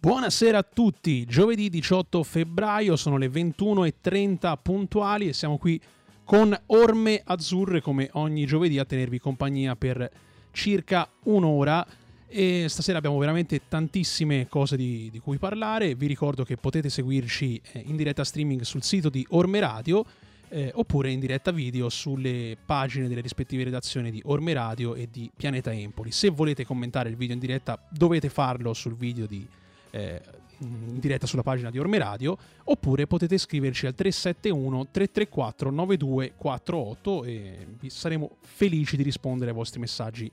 Buonasera a tutti, giovedì 18 febbraio sono le 21.30 puntuali e siamo qui con Orme Azzurre come ogni giovedì a tenervi compagnia per circa un'ora. E stasera abbiamo veramente tantissime cose di, di cui parlare, vi ricordo che potete seguirci eh, in diretta streaming sul sito di Orme Radio eh, oppure in diretta video sulle pagine delle rispettive redazioni di Orme Radio e di Pianeta Empoli. Se volete commentare il video in diretta dovete farlo sul video di eh, in diretta sulla pagina di Orme Radio oppure potete scriverci al 371 334 9248 e saremo felici di rispondere ai vostri messaggi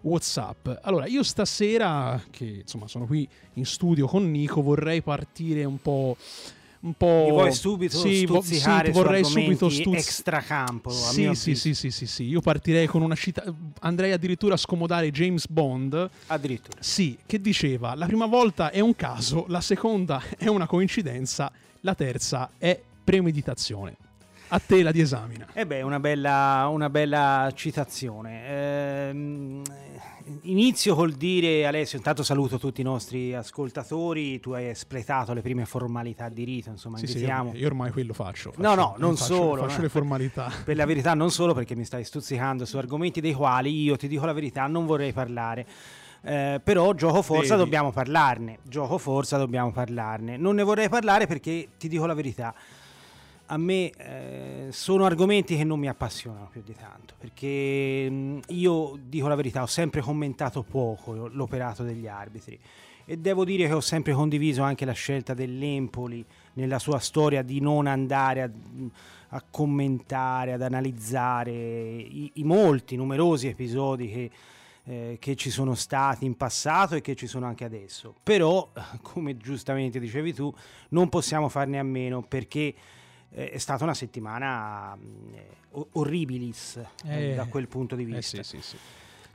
WhatsApp. Allora, io stasera, che insomma sono qui in studio con Nico, vorrei partire un po' un po'. Mi vuoi subito sì, stuzzicare sì, vorrei subito stuzz... extracampo? Sì, sì, sì, sì, sì, sì, Io partirei con una cita. Andrei addirittura a scomodare James Bond. Addirittura. Sì, che diceva: la prima volta è un caso, la seconda è una coincidenza, la terza è premeditazione. A te la diesamina. E eh beh, una bella, una bella citazione. Ehm, inizio col dire, Alessio, intanto saluto tutti i nostri ascoltatori, tu hai espletato le prime formalità di rito, insomma, sì, invitiamo... Sì, io ormai quello faccio. faccio no, no, non faccio, solo. Faccio no. le formalità. Per la verità non solo perché mi stai stuzzicando su argomenti dei quali io, ti dico la verità, non vorrei parlare. Eh, però gioco forza Vedi. dobbiamo parlarne. Gioco forza dobbiamo parlarne. Non ne vorrei parlare perché ti dico la verità a me eh, sono argomenti che non mi appassionano più di tanto, perché mh, io dico la verità, ho sempre commentato poco l'operato degli arbitri e devo dire che ho sempre condiviso anche la scelta dell'Empoli nella sua storia di non andare a, a commentare, ad analizzare i, i, molti, numerosi episodi che, eh, che ci sono stati in passato e che ci sono anche adesso. Però, come giustamente dicevi tu, non possiamo farne a meno perché eh, è stata una settimana eh, orribilis eh, da quel punto di vista. Eh sì, sì, sì.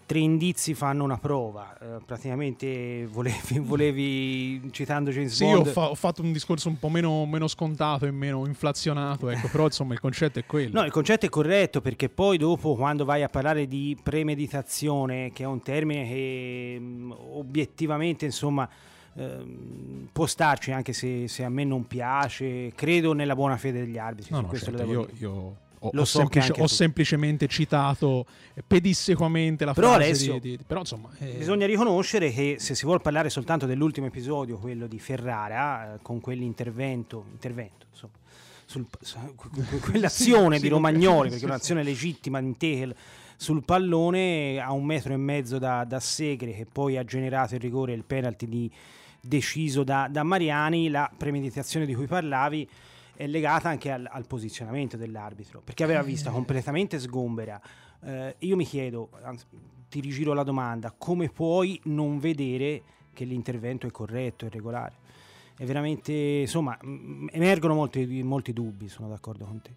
Tre indizi fanno una prova. Eh, praticamente volevi, volevi, citando James sì, Bond. Sì, ho, fa- ho, fatto un discorso un po' meno, meno scontato e meno inflazionato, ecco, però insomma il concetto è quello. No, il concetto è corretto perché poi dopo quando vai a parlare di premeditazione, che è un termine che mm, obiettivamente insomma Ehm, può starci anche se, se, a me non piace. Credo nella buona fede degli arbitri. No, no, certo, io, io, ho, ho, so semplice, ho semplicemente citato pedissequamente la però frase Alessio, di, di, però insomma eh... bisogna riconoscere che se si vuole parlare soltanto dell'ultimo episodio quello di Ferrara eh, con quell'intervento intervento insomma sul, su, quell'azione sì, di Romagnoli perché è un'azione legittima in Tehel sul pallone a un metro e mezzo da, da Segre che poi ha generato il rigore e il penalty di deciso da, da Mariani, la premeditazione di cui parlavi è legata anche al, al posizionamento dell'arbitro, perché aveva vista eh. completamente sgombera. Eh, io mi chiedo, anzi, ti rigiro la domanda, come puoi non vedere che l'intervento è corretto, è regolare? È veramente, insomma, emergono molti, molti dubbi, sono d'accordo con te.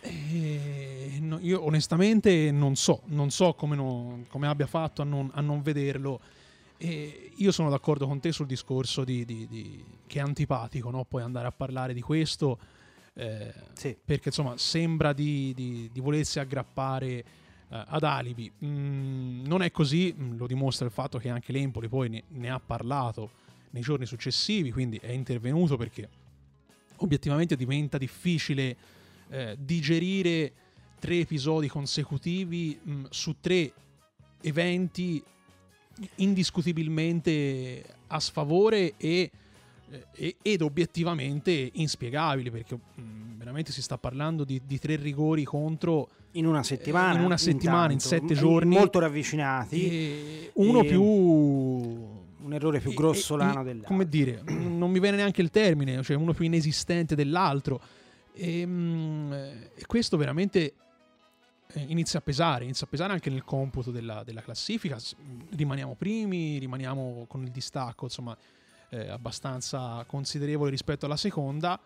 Eh, no, io onestamente non so, non so come, no, come abbia fatto a non, a non vederlo. E io sono d'accordo con te sul discorso di, di, di, che è antipatico no? poi andare a parlare di questo, eh, sì. perché insomma sembra di, volersi aggrappare eh, ad alibi. Mm, non è così, mm, lo dimostra il fatto che anche l'Empoli poi ne, ne, ha parlato nei giorni successivi, quindi è intervenuto perché obiettivamente diventa difficile eh, digerire tre episodi consecutivi mh, mm, su tre eventi indiscutibilmente a sfavore e, e, ed obiettivamente inspiegabili perché mh, veramente si sta parlando di, di, tre rigori contro in una settimana, in, una settimana, in sette giorni. molto ravvicinati. Uno e più un errore più grossolano dell'altro. come dire non mi viene neanche il termine cioè uno più inesistente dell'altro. E, mh, e questo veramente inizia a pesare, inizia a pesare anche nel computo della, della classifica. Rimaniamo primi, rimaniamo con il distacco, insomma, eh, abbastanza considerevole rispetto alla seconda.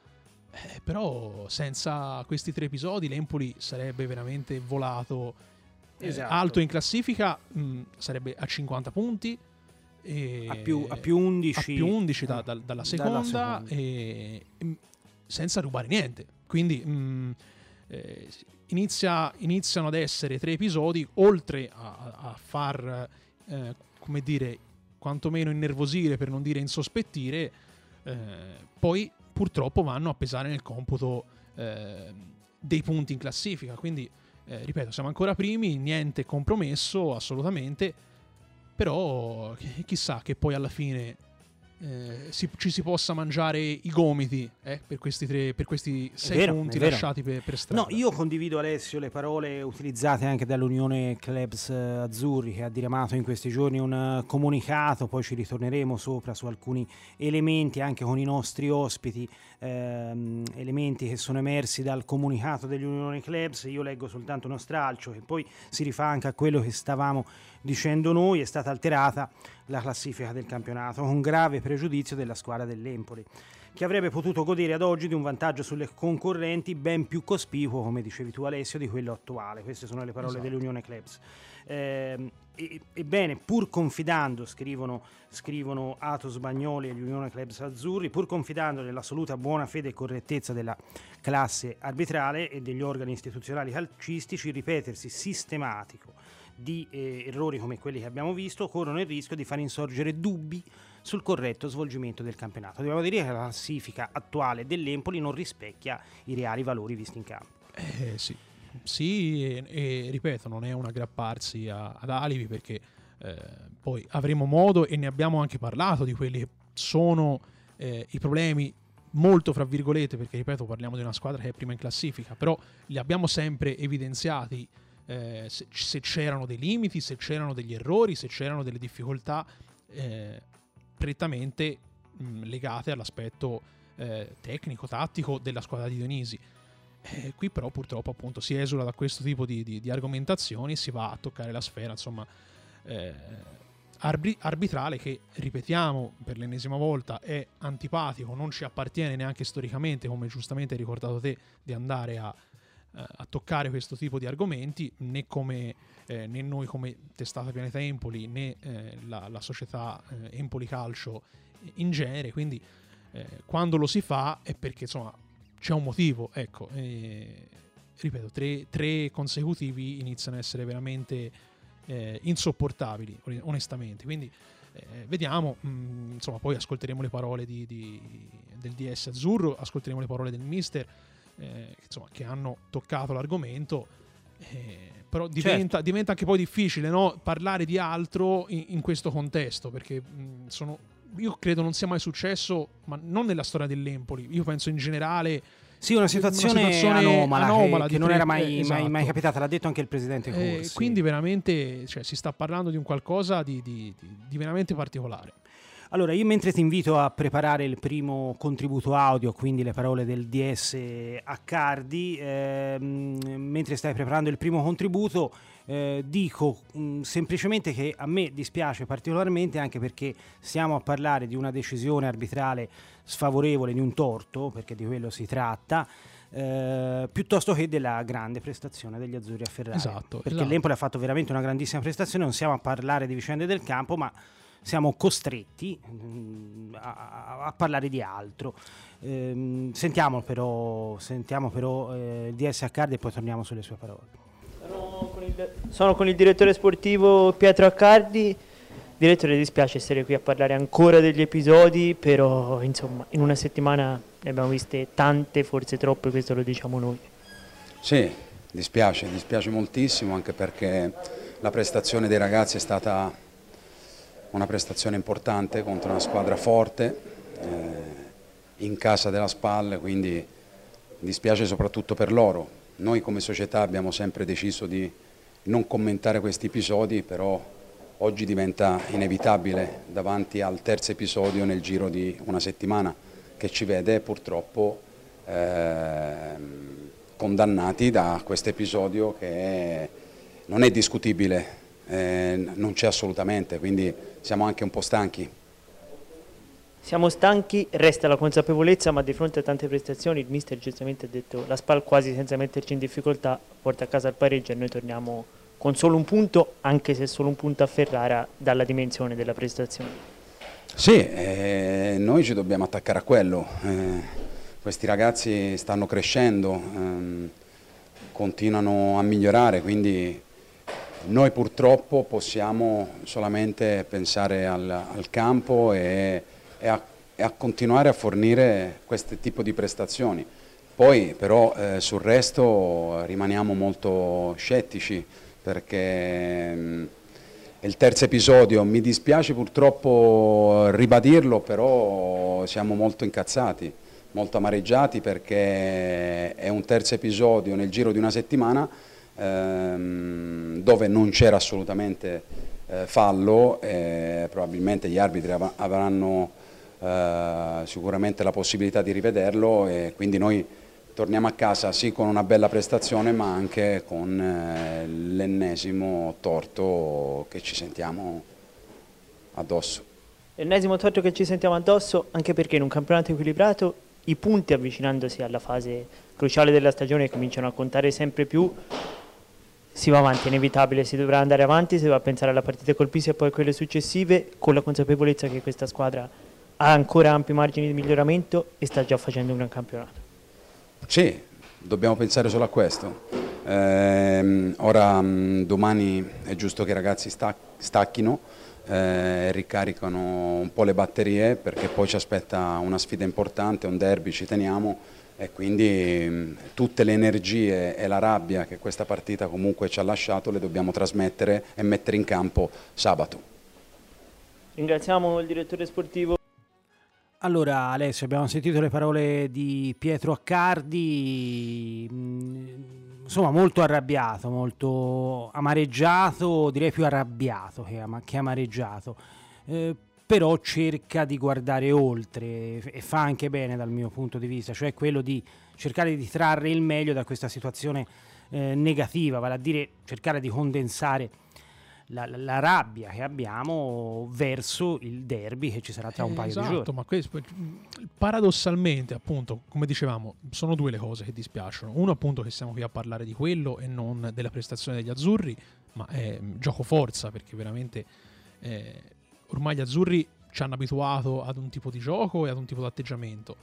Eh, però senza questi tre episodi l'Empoli sarebbe veramente volato eh, esatto. alto in classifica, mh, sarebbe a 50 punti. a, più, a più 11, a più 11 da, da, dalla seconda, dalla seconda. E, e, senza rubare niente. Quindi mh, eh, inizia, iniziano ad essere tre episodi, oltre a, a far, eh, come dire, quantomeno innervosire per non dire insospettire, eh, poi purtroppo vanno a pesare nel computo eh, dei punti in classifica. Quindi, eh, ripeto, siamo ancora primi, niente compromesso assolutamente, però chissà che poi alla fine eh, si, ci si possa mangiare i gomiti eh, per, questi tre, per questi sei vero, punti lasciati per, per, strada. No, io condivido Alessio le parole utilizzate anche dall'Unione Clubs Azzurri che ha diramato in questi giorni un eh, comunicato, poi ci ritorneremo sopra su alcuni elementi anche con i nostri ospiti, ehm, elementi che sono emersi dal comunicato dell'Unione Clubs, io leggo soltanto uno stralcio che poi si rifà anche a quello che stavamo dicendo noi, è stata alterata la classifica del campionato, con grave pregiudizio della squadra dell'Empoli, che avrebbe potuto godere ad oggi di un vantaggio sulle concorrenti ben più cospicuo, come dicevi tu Alessio, di quello attuale. Queste sono le parole esatto. dell'Unione Clubs. Eh, ebbene, pur confidando, scrivono, scrivono Atos Bagnoli e l'Unione Clubs Azzurri, pur confidando nell'assoluta buona fede e correttezza della classe arbitrale e degli organi istituzionali calcistici, ripetersi sistematico di eh, errori come quelli che abbiamo visto corrono il rischio di far insorgere dubbi sul corretto svolgimento del campionato. Dobbiamo dire che la classifica attuale dell'Empoli non rispecchia i reali valori visti in campo. Eh, sì. sì e, e, ripeto, non è un aggrapparsi a, ad alibi perché eh, poi avremo modo e ne abbiamo anche parlato di quelli che sono eh, i problemi molto fra virgolette perché ripeto parliamo di una squadra che è prima in classifica però li abbiamo sempre evidenziati eh, se, se, c'erano dei limiti, se c'erano degli errori, se c'erano delle difficoltà eh, prettamente mh, legate all'aspetto eh, tecnico, tattico della squadra di Dionisi. Eh, qui però purtroppo appunto si esula da questo tipo di, di, di argomentazioni e si va a toccare la sfera, insomma, eh, arbri- arbitrale che, ripetiamo per l'ennesima volta, è antipatico, non ci appartiene neanche storicamente, come giustamente hai ricordato te, di andare a a toccare questo tipo di argomenti, né, come, eh, né noi come testata Pianeta Empoli, né eh, la, la, società eh, Empoli Calcio in genere, quindi eh, quando lo si fa è perché insomma c'è un motivo, ecco, ripeto, tre, tre, consecutivi iniziano a essere veramente eh, insopportabili, onestamente, quindi eh, vediamo, mh, mm, insomma poi ascolteremo le parole di, di, del DS Azzurro, ascolteremo le parole del mister, eh, insomma, che hanno toccato l'argomento. Eh, però diventa, certo. diventa, anche poi difficile no? parlare di altro in, in questo contesto perché mh, sono, io credo non sia mai successo, ma non nella storia dell'Empoli, io penso in generale. Sì, una situazione, una situazione anomala, anomala che, che non era mai, esatto. mai, mai, capitata, l'ha detto anche il presidente eh, Corsi. quindi veramente cioè, si sta parlando di un qualcosa di, di, di, di veramente particolare. Allora, io mentre ti invito a preparare il primo contributo audio, quindi le parole del DS Accardi, ehm, mentre stai preparando il primo contributo, eh, dico mh, mm, semplicemente che a me dispiace particolarmente anche perché stiamo a parlare di una decisione arbitrale sfavorevole di un torto, perché di quello si tratta. Eh, piuttosto che della grande prestazione degli azzurri a Ferrari esatto, perché esatto. l'Empoli ha fatto veramente una grandissima prestazione non siamo a parlare di vicende del campo ma siamo costretti mm, a, a, parlare di altro. Eh, sentiamo però, sentiamo però eh, il DS Accardi e poi torniamo sulle sue parole. Sono con, il, sono con il direttore sportivo Pietro Accardi. Direttore, dispiace essere qui a parlare ancora degli episodi, però insomma in una settimana ne abbiamo viste tante, forse troppe, questo lo diciamo noi. Sì, dispiace, dispiace moltissimo anche perché la prestazione dei ragazzi è stata una prestazione importante contro una squadra forte, eh, in casa della Spalle, quindi dispiace soprattutto per loro. Noi come società abbiamo sempre deciso di non commentare questi episodi, però oggi diventa inevitabile davanti al terzo episodio nel giro di una settimana che ci vede purtroppo eh, condannati da questo episodio che non è discutibile eh, non c'è assolutamente, quindi siamo anche un po' stanchi. Siamo stanchi, resta la consapevolezza, ma di fronte a tante prestazioni il mister giustamente ha detto la SPAL quasi senza metterci in difficoltà porta a casa il pareggio e noi torniamo con solo un punto, anche se solo un punto a Ferrara dalla dimensione della prestazione. Sì, eh, noi ci dobbiamo attaccare a quello. Eh, questi ragazzi stanno crescendo, ehm, continuano a migliorare, quindi noi purtroppo possiamo solamente pensare al, al campo e, e, a, e, a, continuare a fornire questo tipo di prestazioni. Poi però eh, sul resto rimaniamo molto scettici perché mh, mm, il terzo episodio, mi dispiace purtroppo ribadirlo, però siamo molto incazzati, molto amareggiati perché è un terzo episodio nel giro di una settimana ehm, dove non c'era assolutamente eh, fallo e probabilmente gli arbitri av avranno eh, sicuramente la possibilità di rivederlo e quindi noi torniamo a casa sì con una bella prestazione ma anche con eh, l'ennesimo torto che ci sentiamo addosso. L'ennesimo torto che ci sentiamo addosso anche perché in un campionato equilibrato i punti avvicinandosi alla fase cruciale della stagione cominciano a contare sempre più si va avanti, è inevitabile, si dovrà andare avanti, si dovrà pensare alla partita colpisi e poi a quelle successive con la consapevolezza che questa squadra ha ancora ampi margini di miglioramento e sta già facendo un gran campionato. Sì, dobbiamo pensare solo a questo. Eh, ora mh, domani è giusto che i ragazzi stacchino eh, ricaricano un po' le batterie perché poi ci aspetta una sfida importante, un derby, ci teniamo e quindi tutte le energie e la rabbia che questa partita comunque ci ha lasciato le dobbiamo trasmettere e mettere in campo sabato. Ringraziamo il direttore sportivo. Allora Alessio, abbiamo sentito le parole di Pietro Accardi, insomma molto arrabbiato, molto amareggiato, direi più arrabbiato che amareggiato. Eh, però cerca di guardare oltre e fa anche bene dal mio punto di vista, cioè quello di cercare di trarre il meglio da questa situazione eh, negativa, vale a dire cercare di condensare la, la, la, rabbia che abbiamo verso il derby che ci sarà tra un paio esatto, di giorni. ma questo, paradossalmente, appunto, come dicevamo, sono due le cose che dispiacciono. Uno, appunto, che siamo qui a parlare di quello e non della prestazione degli azzurri, ma è gioco forza perché veramente eh, ormai gli azzurri ci hanno abituato ad un tipo di gioco e ad un tipo di atteggiamento,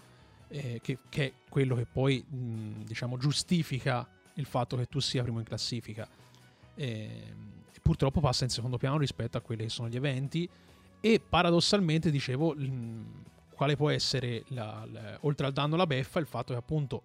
eh, che, che, è quello che poi mh, diciamo, giustifica il fatto che tu sia primo in classifica. Eh, purtroppo passa in secondo piano rispetto a quelli che sono gli eventi. E paradossalmente, dicevo, mh, quale può essere, la, la, oltre al danno alla beffa, il fatto che appunto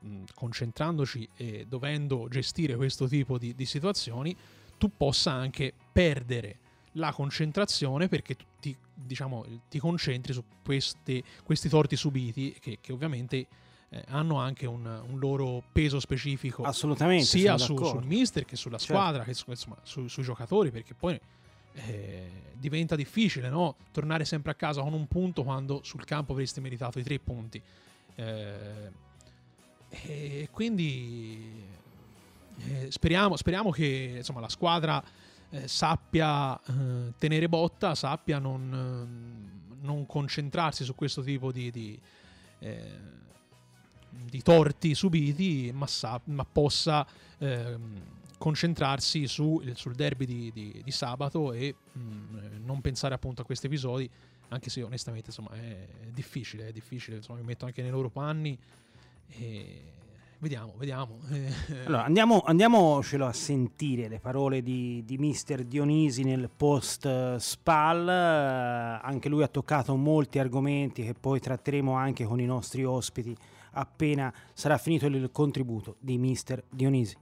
mh, concentrandoci e dovendo gestire questo tipo di, di situazioni, tu possa anche perdere la concentrazione perché ti, diciamo, ti concentri su questi, questi torti subiti che, che ovviamente eh, hanno anche un, un, loro peso specifico assolutamente sia su, sul mister che sulla certo. squadra certo. che insomma, su, sui giocatori perché poi eh, diventa difficile no? tornare sempre a casa con un punto quando sul campo avresti meritato i tre punti eh, e quindi eh, speriamo, speriamo che insomma, la squadra eh, sappia eh, tenere botta, sappia non, eh, non, concentrarsi su questo tipo di, di, eh, di torti subiti, ma, sa, ma possa ehm, concentrarsi su, sul derby di, di, di sabato e mh, mm, non pensare appunto a questi episodi, anche se onestamente insomma, è, difficile, è difficile, insomma, mi metto anche nei loro panni. E, Vediamo, vediamo. allora, andiamo, andiamocelo a sentire le parole di, di mister Dionisi nel post uh, SPAL. Uh, anche lui ha toccato molti argomenti che poi tratteremo anche con i nostri ospiti appena sarà finito il contributo di mister Dionisi.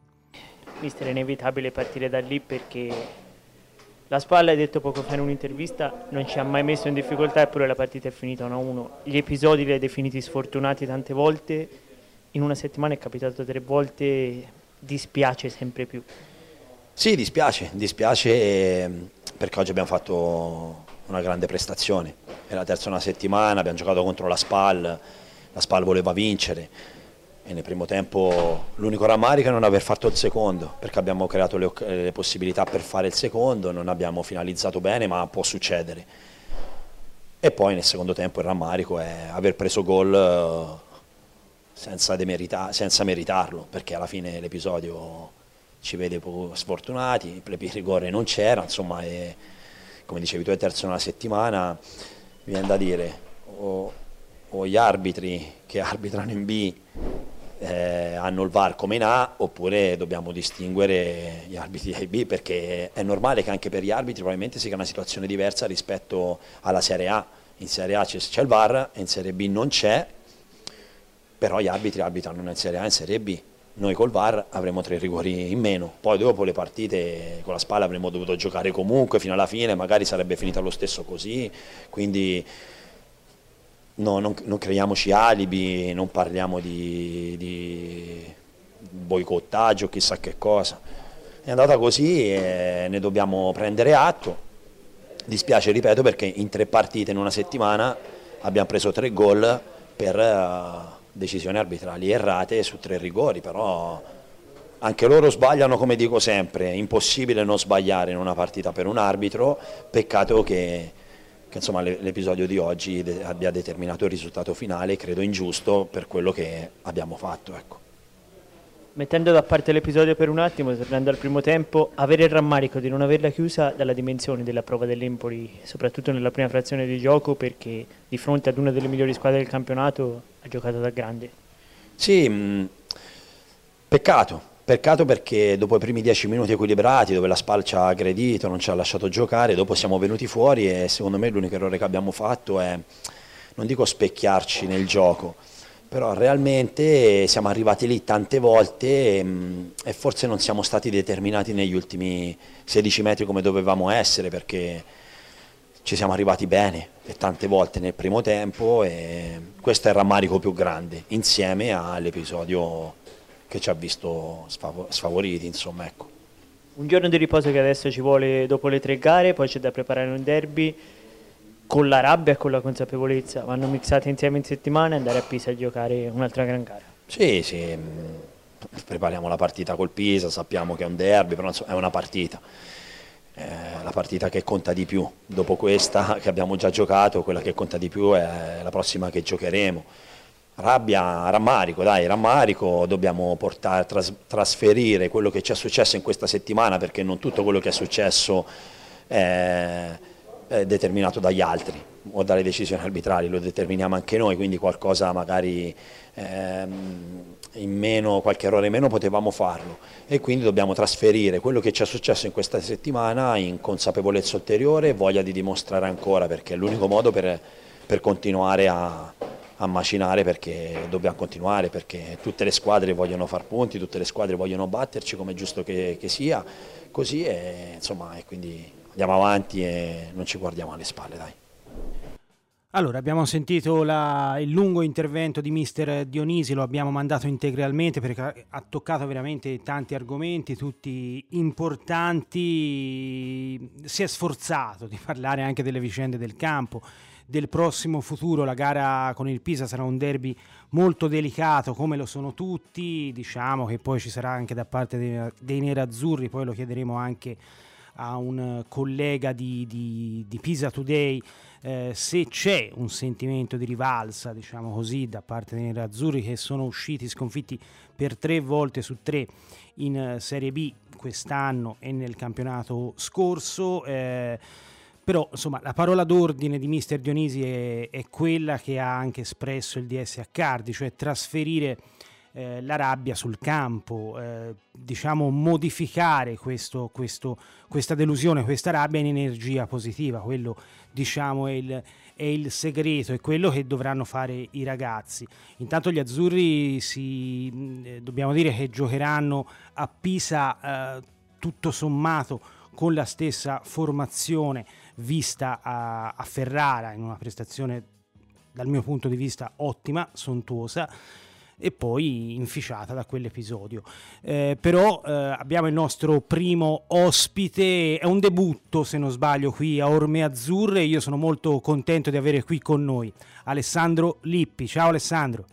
Mister, è inevitabile partire da lì perché la SPAL, hai detto poco fa in un'intervista, non ci ha mai messo in difficoltà eppure la partita è finita 1-1. Gli episodi li hai definiti sfortunati tante volte in una settimana è capitato tre volte, dispiace sempre più. Sì, dispiace, dispiace ehm, perché oggi abbiamo fatto una grande prestazione. È la terza una settimana, abbiamo giocato contro la SPAL, la SPAL voleva vincere e nel primo tempo l'unico rammarico è non aver fatto il secondo perché abbiamo creato le, le, possibilità per fare il secondo, non abbiamo finalizzato bene ma può succedere. E poi nel secondo tempo il rammarico è aver preso gol senza, demerita- senza meritarlo, perché alla fine l'episodio ci vede poco sfortunati, il rigore non c'era, insomma, e, come dicevi tu è terzo una settimana, viene da dire, o, o, gli arbitri che arbitrano in B eh, hanno il VAR come in A oppure dobbiamo distinguere gli arbitri A e B perché è normale che anche per gli arbitri probabilmente sia una situazione diversa rispetto alla Serie A. In Serie A c'è, il VAR in Serie B non c'è, però gli arbitri arbitrano in Serie A e in Serie B. Noi col VAR avremo tre rigori in meno, poi dopo le partite con la spalla avremmo dovuto giocare comunque fino alla fine, magari sarebbe finita lo stesso così, quindi no, non, non, creiamoci alibi, non parliamo di, di boicottaggio, chissà che cosa. È andata così e ne dobbiamo prendere atto. Dispiace, ripeto, perché in tre partite in una settimana abbiamo preso tre gol per uh, decisioni arbitrali errate su tre rigori, però anche loro sbagliano come dico sempre, è impossibile non sbagliare in una partita per un arbitro, peccato che che l'episodio di oggi abbia determinato il risultato finale, credo ingiusto per quello che abbiamo fatto. Ecco. Mettendo da parte l'episodio per un attimo, tornando al primo tempo, avere il rammarico di non averla chiusa dalla dimensione della prova dell'Empoli, soprattutto nella prima frazione di gioco, perché di fronte ad una delle migliori squadre del campionato ha giocato da grande. Sì, mh, peccato, Peccato perché dopo i primi dieci minuti equilibrati, dove la SPAL ci ha aggredito, non ci ha lasciato giocare, dopo siamo venuti fuori e secondo me l'unico errore che abbiamo fatto è, non dico specchiarci nel gioco, però realmente siamo arrivati lì tante volte e, mm, e forse non siamo stati determinati negli ultimi 16 metri come dovevamo essere perché ci siamo arrivati bene e tante volte nel primo tempo e questo è il rammarico più grande insieme all'episodio che ci ha visto sfavoriti, insomma, ecco. Un giorno di riposo che adesso ci vuole dopo le tre gare, poi c'è da preparare un derby con la rabbia e con la consapevolezza, vanno mixati insieme in settimana e andare a Pisa a giocare un'altra gran gara. Sì, sì, mm, prepariamo la partita col Pisa, sappiamo che è un derby, però è una partita. Eh, la partita che conta di più, dopo questa che abbiamo già giocato, quella che conta di più è la prossima che giocheremo rabbia, rammarico, dai, rammarico, dobbiamo portare, tras, trasferire quello che ci è successo in questa settimana perché non tutto quello che è successo è, è determinato dagli altri o dalle decisioni arbitrali, lo determiniamo anche noi, quindi qualcosa magari ehm, in meno, qualche errore in meno potevamo farlo. E quindi dobbiamo trasferire quello che ci è successo in questa settimana in consapevolezza ulteriore e voglia di dimostrare ancora perché è l'unico modo per, per continuare a, a macinare perché dobbiamo continuare, perché tutte le squadre vogliono far punti, tutte le squadre vogliono batterci come è giusto che, che sia, così e, insomma, e quindi andiamo avanti e non ci guardiamo alle spalle. Dai. Allora, abbiamo sentito la, il lungo intervento di mister Dionisi, lo abbiamo mandato integralmente perché ha toccato veramente tanti argomenti, tutti importanti, si è sforzato di parlare anche delle vicende del campo, del prossimo futuro. La gara con il Pisa sarà un derby molto delicato come lo sono tutti, diciamo che poi ci sarà anche da parte dei, dei nerazzurri, poi lo chiederemo anche a un collega di, di, di Pisa Today eh, se c'è un sentimento di rivalsa, diciamo così, da parte dei nerazzurri che sono usciti sconfitti per tre volte su tre in eh, Serie B quest'anno e nel campionato scorso. Eh, però insomma la parola d'ordine di mister Dionisi è, è, quella che ha anche espresso il DS a Cardi, cioè trasferire eh, la rabbia sul campo, eh, diciamo modificare questo, questo, questa delusione, questa rabbia in energia positiva, quello diciamo è il, è il segreto, è quello che dovranno fare i ragazzi. Intanto gli azzurri si, eh, dobbiamo dire che giocheranno a Pisa eh, tutto sommato con la stessa formazione vista a, a Ferrara in una prestazione dal mio punto di vista ottima, sontuosa e poi inficiata da quell'episodio. Eh, però eh, abbiamo il nostro primo ospite, è un debutto se non sbaglio qui a Orme Azzurre, io sono molto contento di avere qui con noi Alessandro Lippi. Ciao Alessandro.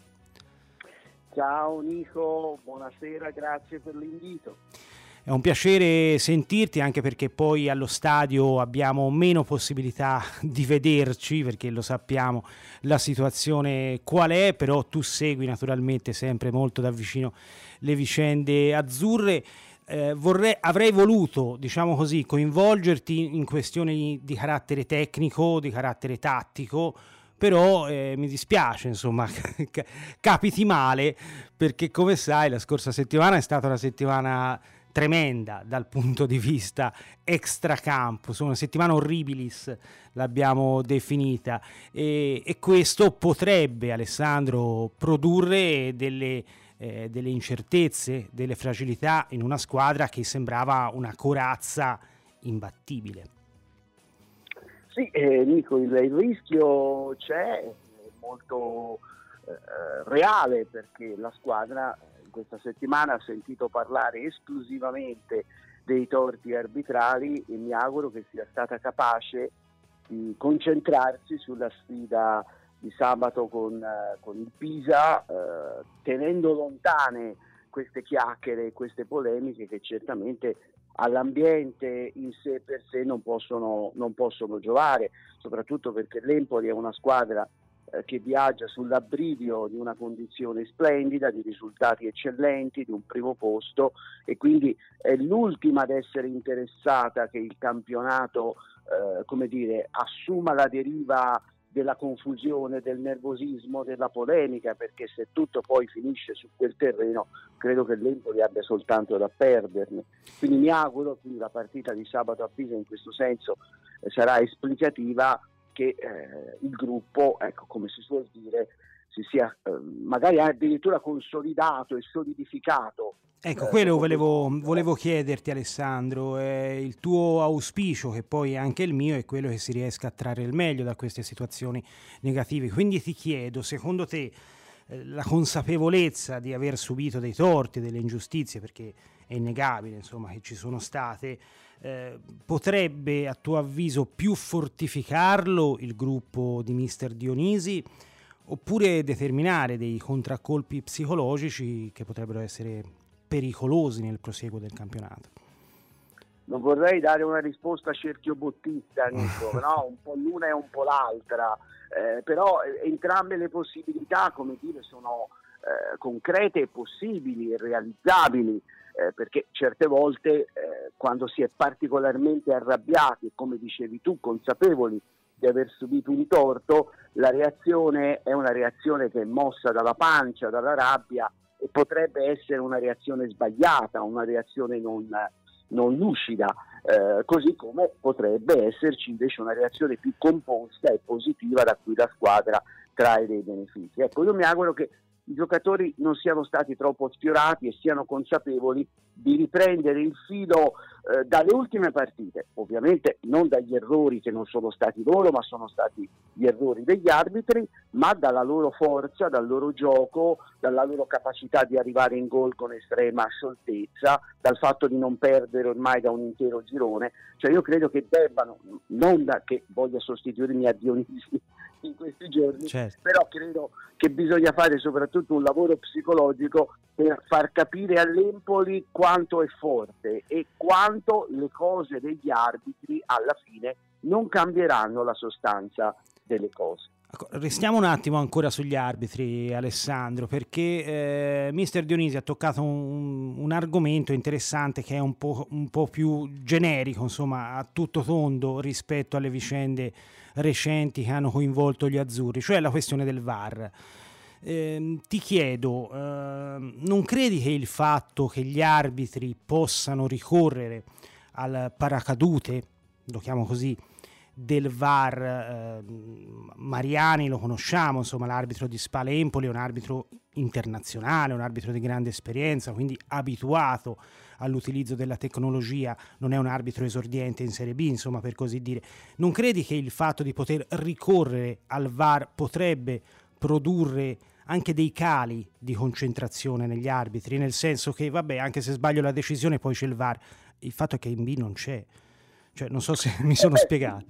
Ciao Nico, buonasera, grazie per l'invito. È un piacere sentirti anche perché poi allo stadio abbiamo meno possibilità di vederci perché lo sappiamo la situazione qual è, però tu segui naturalmente sempre molto da vicino le vicende azzurre. Eh, vorrei, avrei voluto, diciamo così, coinvolgerti in questioni di carattere tecnico, di carattere tattico, però eh, mi dispiace, insomma, capiti male, perché come sai la scorsa settimana è stata una settimana tremenda dal punto di vista extracampo, insomma una settimana orribilis l'abbiamo definita e, e questo potrebbe Alessandro produrre delle, eh, delle incertezze, delle fragilità in una squadra che sembrava una corazza imbattibile. Sì, eh, il, il, rischio c'è, è molto eh, reale perché la squadra questa settimana ha sentito parlare esclusivamente dei torti arbitrali e mi auguro che sia stata capace di concentrarsi sulla sfida di sabato con, eh, con il Pisa, eh, tenendo lontane queste chiacchiere e queste polemiche che certamente all'ambiente in sé per sé non possono, non possono giovare, soprattutto perché l'Empoli è una squadra che viaggia sull'abbrivio di una condizione splendida, di risultati eccellenti, di un primo posto e quindi è l'ultima ad essere interessata che il campionato eh, come dire, assuma la deriva della confusione, del nervosismo, della polemica, perché se tutto poi finisce su quel terreno credo che l'Empoli abbia soltanto da perderne. Quindi mi auguro che la partita di sabato a Pisa in questo senso eh, sarà esplicativa che eh, il gruppo, ecco, come si suol dire, si sia eh, magari addirittura consolidato e solidificato. Ecco, quello volevo, volevo chiederti Alessandro, eh, il tuo auspicio, che poi è anche il mio, è quello che si riesca a trarre il meglio da queste situazioni negative. Quindi ti chiedo, secondo te eh, la consapevolezza di aver subito dei torti, delle ingiustizie, perché è innegabile insomma, che ci sono state, eh, potrebbe a tuo avviso più fortificarlo il gruppo di Mister Dionisi oppure determinare dei contraccolpi psicologici che potrebbero essere pericolosi nel proseguo del campionato? Non vorrei dare una risposta cerchio bottista, Nico, no? un po' l'una e un po' l'altra, eh, però eh, entrambe le possibilità, come dire, sono eh, concrete e possibili e realizzabili eh, perché certe volte eh, quando si è particolarmente arrabbiati e come dicevi tu consapevoli di aver subito un torto, la reazione è una reazione che è mossa dalla pancia, dalla rabbia e potrebbe essere una reazione sbagliata, una reazione non, non lucida, eh, così come potrebbe esserci invece una reazione più composta e positiva da cui la squadra trae dei benefici. Ecco, io mi auguro che i giocatori non siano stati troppo sfiorati e siano consapevoli di riprendere il filo eh, dalle ultime partite, ovviamente non dagli errori che non sono stati loro, ma sono stati gli errori degli arbitri, ma dalla loro forza, dal loro gioco, dalla loro capacità di arrivare in gol con estrema scioltezza, dal fatto di non perdere ormai da un intero girone. Cioè io credo che debbano, non da che voglia sostituirmi a Dionisi in questi giorni, certo. però credo che bisogna fare soprattutto un lavoro psicologico per far capire all'Empoli quanto è forte e quanto le cose degli arbitri alla fine non cambieranno la sostanza delle cose. Ecco, restiamo un attimo ancora sugli arbitri, Alessandro, perché eh, Mister Dionisi ha toccato un, un, argomento interessante che è un po', un po', più generico, insomma, a tutto tondo rispetto alle vicende recenti che hanno coinvolto gli azzurri, cioè la questione del VAR. Eh, ti chiedo, eh, non credi che il fatto che gli arbitri possano ricorrere al paracadute, lo chiamo così, del VAR, eh, Mariani lo conosciamo, insomma l'arbitro di Spale Empoli è un arbitro internazionale, un arbitro di grande esperienza, quindi abituato all'utilizzo della tecnologia, non è un arbitro esordiente in Serie B, insomma per così dire. Non credi che il fatto di poter ricorrere al VAR potrebbe produrre anche dei cali di concentrazione negli arbitri, nel senso che vabbè, anche se sbaglio la decisione poi c'è il VAR, il fatto è che in B non c'è cioè, non so se mi sono spiegato.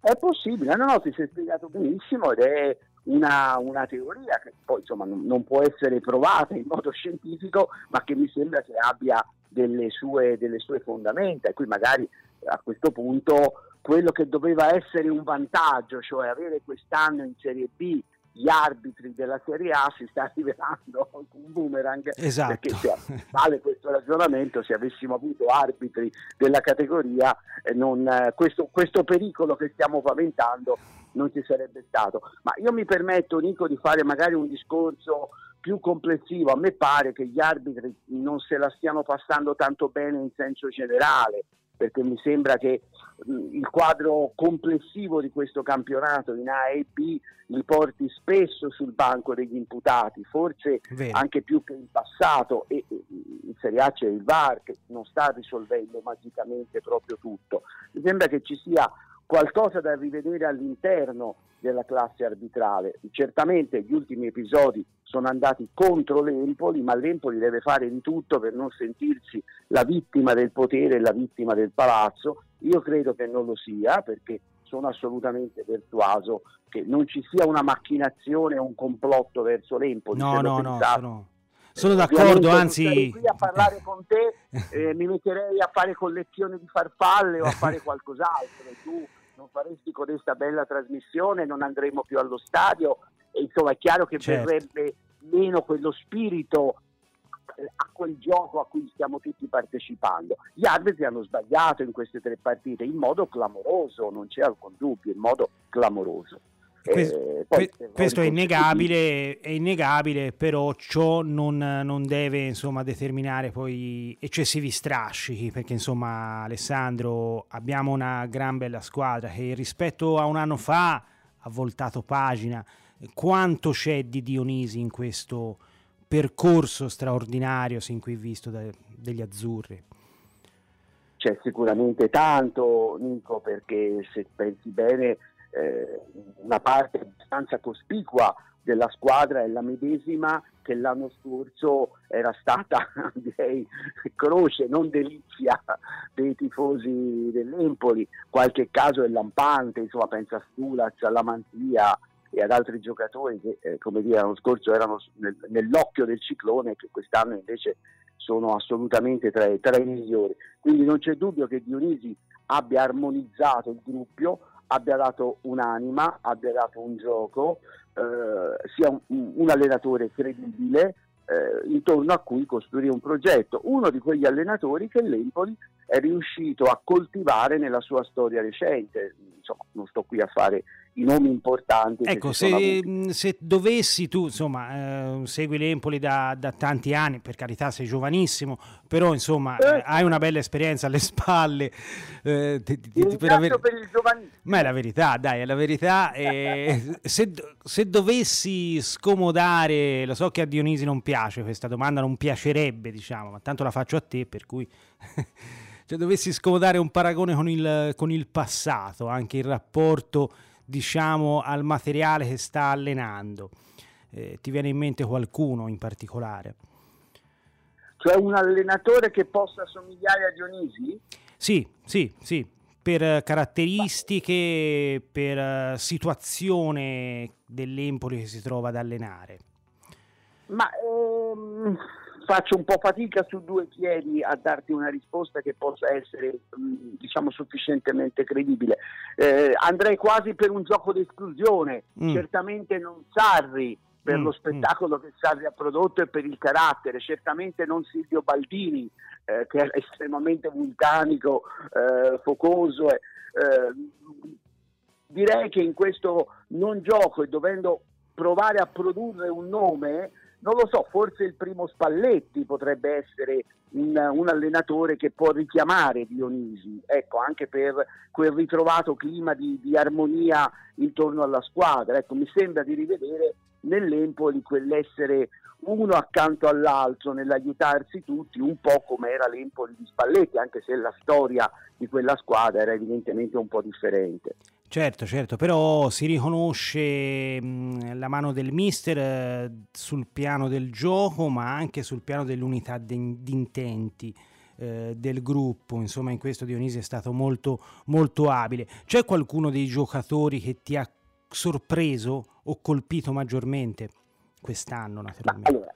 È possibile, no, no, ti sei spiegato benissimo ed è una, una teoria che poi insomma non, non, può essere provata in modo scientifico, ma che mi sembra che abbia delle sue, delle sue fondamenta. E qui magari a questo punto quello che doveva essere un vantaggio, cioè avere quest'anno in Serie B gli arbitri della Serie A si sta rivelando un boomerang esatto. perché cioè, vale questo ragionamento se avessimo avuto arbitri della categoria eh, non, eh, questo, questo pericolo che stiamo paventando non ci sarebbe stato. Ma io mi permetto Nico di fare magari un discorso più complessivo. A me pare che gli arbitri non se la stiano passando tanto bene in senso generale perché mi sembra che il quadro complessivo di questo campionato in A e B li porti spesso sul banco degli imputati, forse Vero. anche più che in passato e in Serie A c'è il VAR che non sta risolvendo magicamente proprio tutto. Mi sembra che ci sia qualcosa da rivedere all'interno della classe arbitrale. Certamente gli ultimi episodi sono andati contro l'Empoli, ma l'Empoli deve fare di tutto per non sentirsi la vittima del potere e la vittima del palazzo. Io credo che non lo sia perché sono assolutamente persuaso che non ci sia una macchinazione o un complotto verso l'Empoli. No, no, no, pensate, sono, d'accordo, anzi... Qui a parlare con te, eh, mi metterei a fare collezioni di farfalle o a fare qualcos'altro. Tu non faresti con questa bella trasmissione, non andremo più allo stadio e insomma è chiaro che Certo. verrebbe meno quello spirito eh, a quel gioco a cui stiamo tutti partecipando. Gli arbitri hanno sbagliato in queste tre partite in modo clamoroso, non c'è alcun dubbio, in modo clamoroso. Questo, Eh, poi, que- questo è innegabile, è innegabile, però ciò non, non deve insomma, determinare poi eccessivi strascichi, perché insomma Alessandro abbiamo una gran bella squadra che rispetto a un anno fa ha voltato pagina. Quanto c'è di Dionisi in questo percorso straordinario sin qui visto da- degli azzurri? C'è sicuramente tanto, Nico, perché se pensi bene, eh, una parte abbastanza cospicua della squadra è la medesima che l'anno scorso era stata, direi, croce, non delizia dei tifosi dell'Empoli. Qualche caso è lampante, insomma, pensa a Stulaz, alla Mantia e ad altri giocatori che, eh, come dire, l'anno scorso erano nel- nell'occhio del ciclone e che quest'anno invece sono assolutamente tra, tra i migliori. Quindi non c'è dubbio che Dionisi abbia armonizzato il gruppo, abbia dato un'anima, abbia dato un gioco, eh, sia un, un allenatore credibile eh, intorno a cui costruire un progetto. Uno di quegli allenatori che l'Empoli è riuscito a coltivare nella sua storia recente. Insomma, non sto qui a fare i nomi importanti. Ecco, se, mh, se dovessi tu, insomma, eh, segui l'Empoli da, da tanti anni, per carità sei giovanissimo, però insomma Eh. eh, hai una bella esperienza alle spalle. eh, ti- ti- per aver- per il giovanissimo. Ma è la verità, dai, è la verità. e se, se dovessi scomodare, lo so che a Dionisi non piace questa domanda, non piacerebbe, diciamo, ma tanto la faccio a te, per cui se dovessi scomodare un paragone con il, con il passato, anche il rapporto, diciamo, al materiale che sta allenando, eh, ti viene in mente qualcuno in particolare? Cioè un allenatore che possa somigliare a Dionisi? Sì, sì, sì, per caratteristiche, per situazione dell'Empoli che si trova ad allenare. Ma ehm, faccio un po' fatica su due piedi a darti una risposta che possa essere mh, diciamo sufficientemente credibile. Eh, andrei quasi per un gioco di esclusione, Mm. certamente non Sarri per Mm, lo spettacolo che Sarri ha prodotto e per il carattere, certamente non Silvio Baldini eh, che è estremamente vulcanico, eh, focoso. eh, direi che in questo non gioco e dovendo provare a produrre un nome, non lo so, forse il primo Spalletti potrebbe essere un, un allenatore che può richiamare Dionisi, ecco, anche per quel ritrovato clima di, di armonia intorno alla squadra. Ecco, mi sembra di rivedere nell'Empoli quell'essere uno accanto all'altro nell'aiutarsi tutti, un po' come era l'Empoli di Spalletti, anche se la storia di quella squadra era evidentemente un po' differente. Certo, certo, però si riconosce mh, la mano del mister eh, sul piano del gioco, ma anche sul piano dell'unità de- di intenti eh, del gruppo. Insomma, in questo Dionisi è stato molto, molto abile. C'è qualcuno dei giocatori che ti ha sorpreso o colpito maggiormente quest'anno, naturalmente? allora,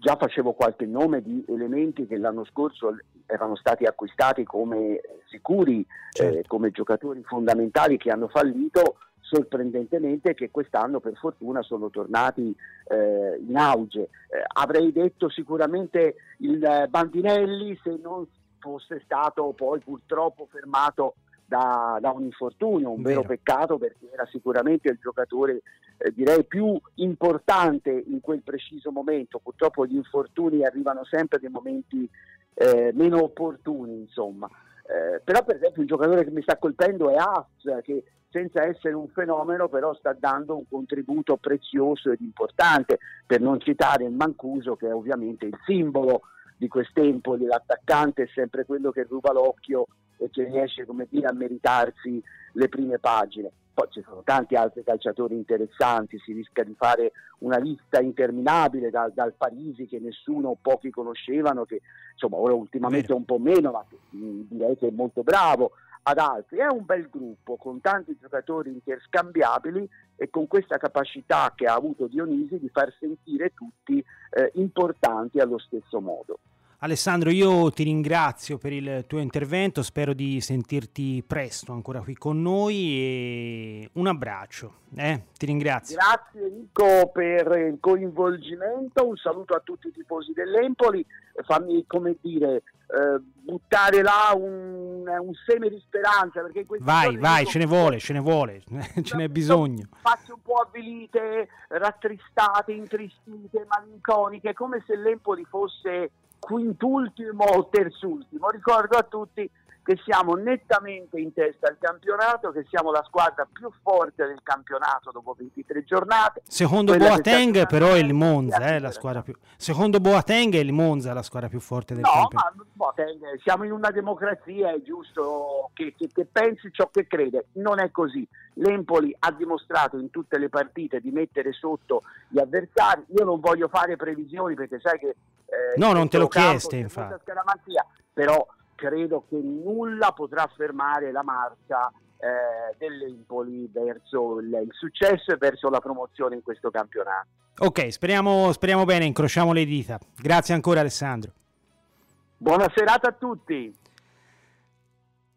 già facevo qualche nome di elementi che l'anno scorso erano stati acquistati come sicuri, Certo. eh, come giocatori fondamentali che hanno fallito, sorprendentemente che quest'anno per fortuna sono tornati eh, in auge. Eh, avrei detto sicuramente il Bandinelli se non fosse stato poi purtroppo fermato da, da un infortunio, un vero. vero. peccato perché era sicuramente il giocatore eh, direi più importante in quel preciso momento. Purtroppo gli infortuni arrivano sempre nei momenti eh, meno opportuni, insomma. Eh, però per esempio un giocatore che mi sta colpendo è Haas, che senza essere un fenomeno però sta dando un contributo prezioso ed importante, per non citare il Mancuso che è ovviamente il simbolo di quest'Empoli, l'attaccante è sempre quello che ruba l'occhio e che riesce come dire, a meritarsi le prime pagine. Poi ci sono tanti altri calciatori interessanti, si rischia di fare una lista interminabile dal, dal Parisi che nessuno o pochi conoscevano, che insomma ora ultimamente un po' meno, ma direi che è molto bravo ad altri. È un bel gruppo con tanti giocatori interscambiabili e con questa capacità che ha avuto Dionisi di far sentire tutti eh, importanti allo stesso modo. Alessandro, io ti ringrazio per il tuo intervento, spero di sentirti presto ancora qui con noi e un abbraccio, eh? ti ringrazio. Grazie Nico per il coinvolgimento, un saluto a tutti i tifosi dell'Empoli, fammi come dire eh, buttare là un, un, seme di speranza perché vai vai ce ne vuole ce ne vuole ce n'è bisogno facce un po' avvilite rattristate intristite malinconiche come se l'Empoli fosse quintultimo o terzultimo. Ricordo a tutti che siamo nettamente in testa al campionato, che siamo la squadra più forte del campionato dopo 23 giornate. Secondo Boateng però è il Monza, eh, la squadra più... Secondo Boateng è il Monza la squadra più forte del no, campionato. No, ma Boateng, siamo in una democrazia, è giusto che, che, che pensi ciò che crede. Non è così. L'Empoli ha dimostrato in tutte le partite di mettere sotto gli avversari. Io non voglio fare previsioni perché sai che... Eh, no, non te l'ho chieste, infatti. Però credo che nulla potrà fermare la marcia eh, dell'Empoli verso il, il, successo e verso la promozione in questo campionato. Ok, speriamo, speriamo bene, incrociamo le dita. Grazie ancora Alessandro. Buona serata a tutti.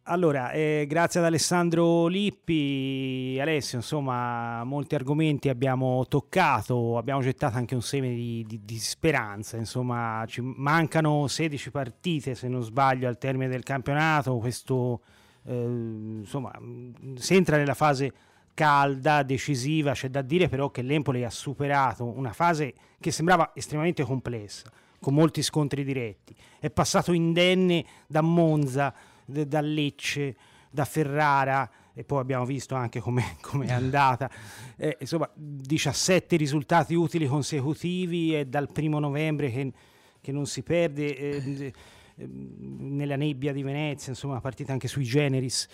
Allora, eh, grazie ad Alessandro Lippi, Alessio, insomma, molti argomenti abbiamo toccato, abbiamo gettato anche un seme di, di, di, speranza, insomma, ci mancano 16 partite se non sbaglio al termine del campionato, questo, eh, insomma, si entra nella fase calda, decisiva, c'è da dire però che l'Empoli ha superato una fase che sembrava estremamente complessa, con molti scontri diretti, è passato indenne da Monza, da Lecce, da Ferrara e poi abbiamo visto anche come è andata. Eh, insomma, 17 risultati utili consecutivi e dal primo novembre che, che non si perde eh, eh, nella nebbia di Venezia, insomma, partita anche sui generis.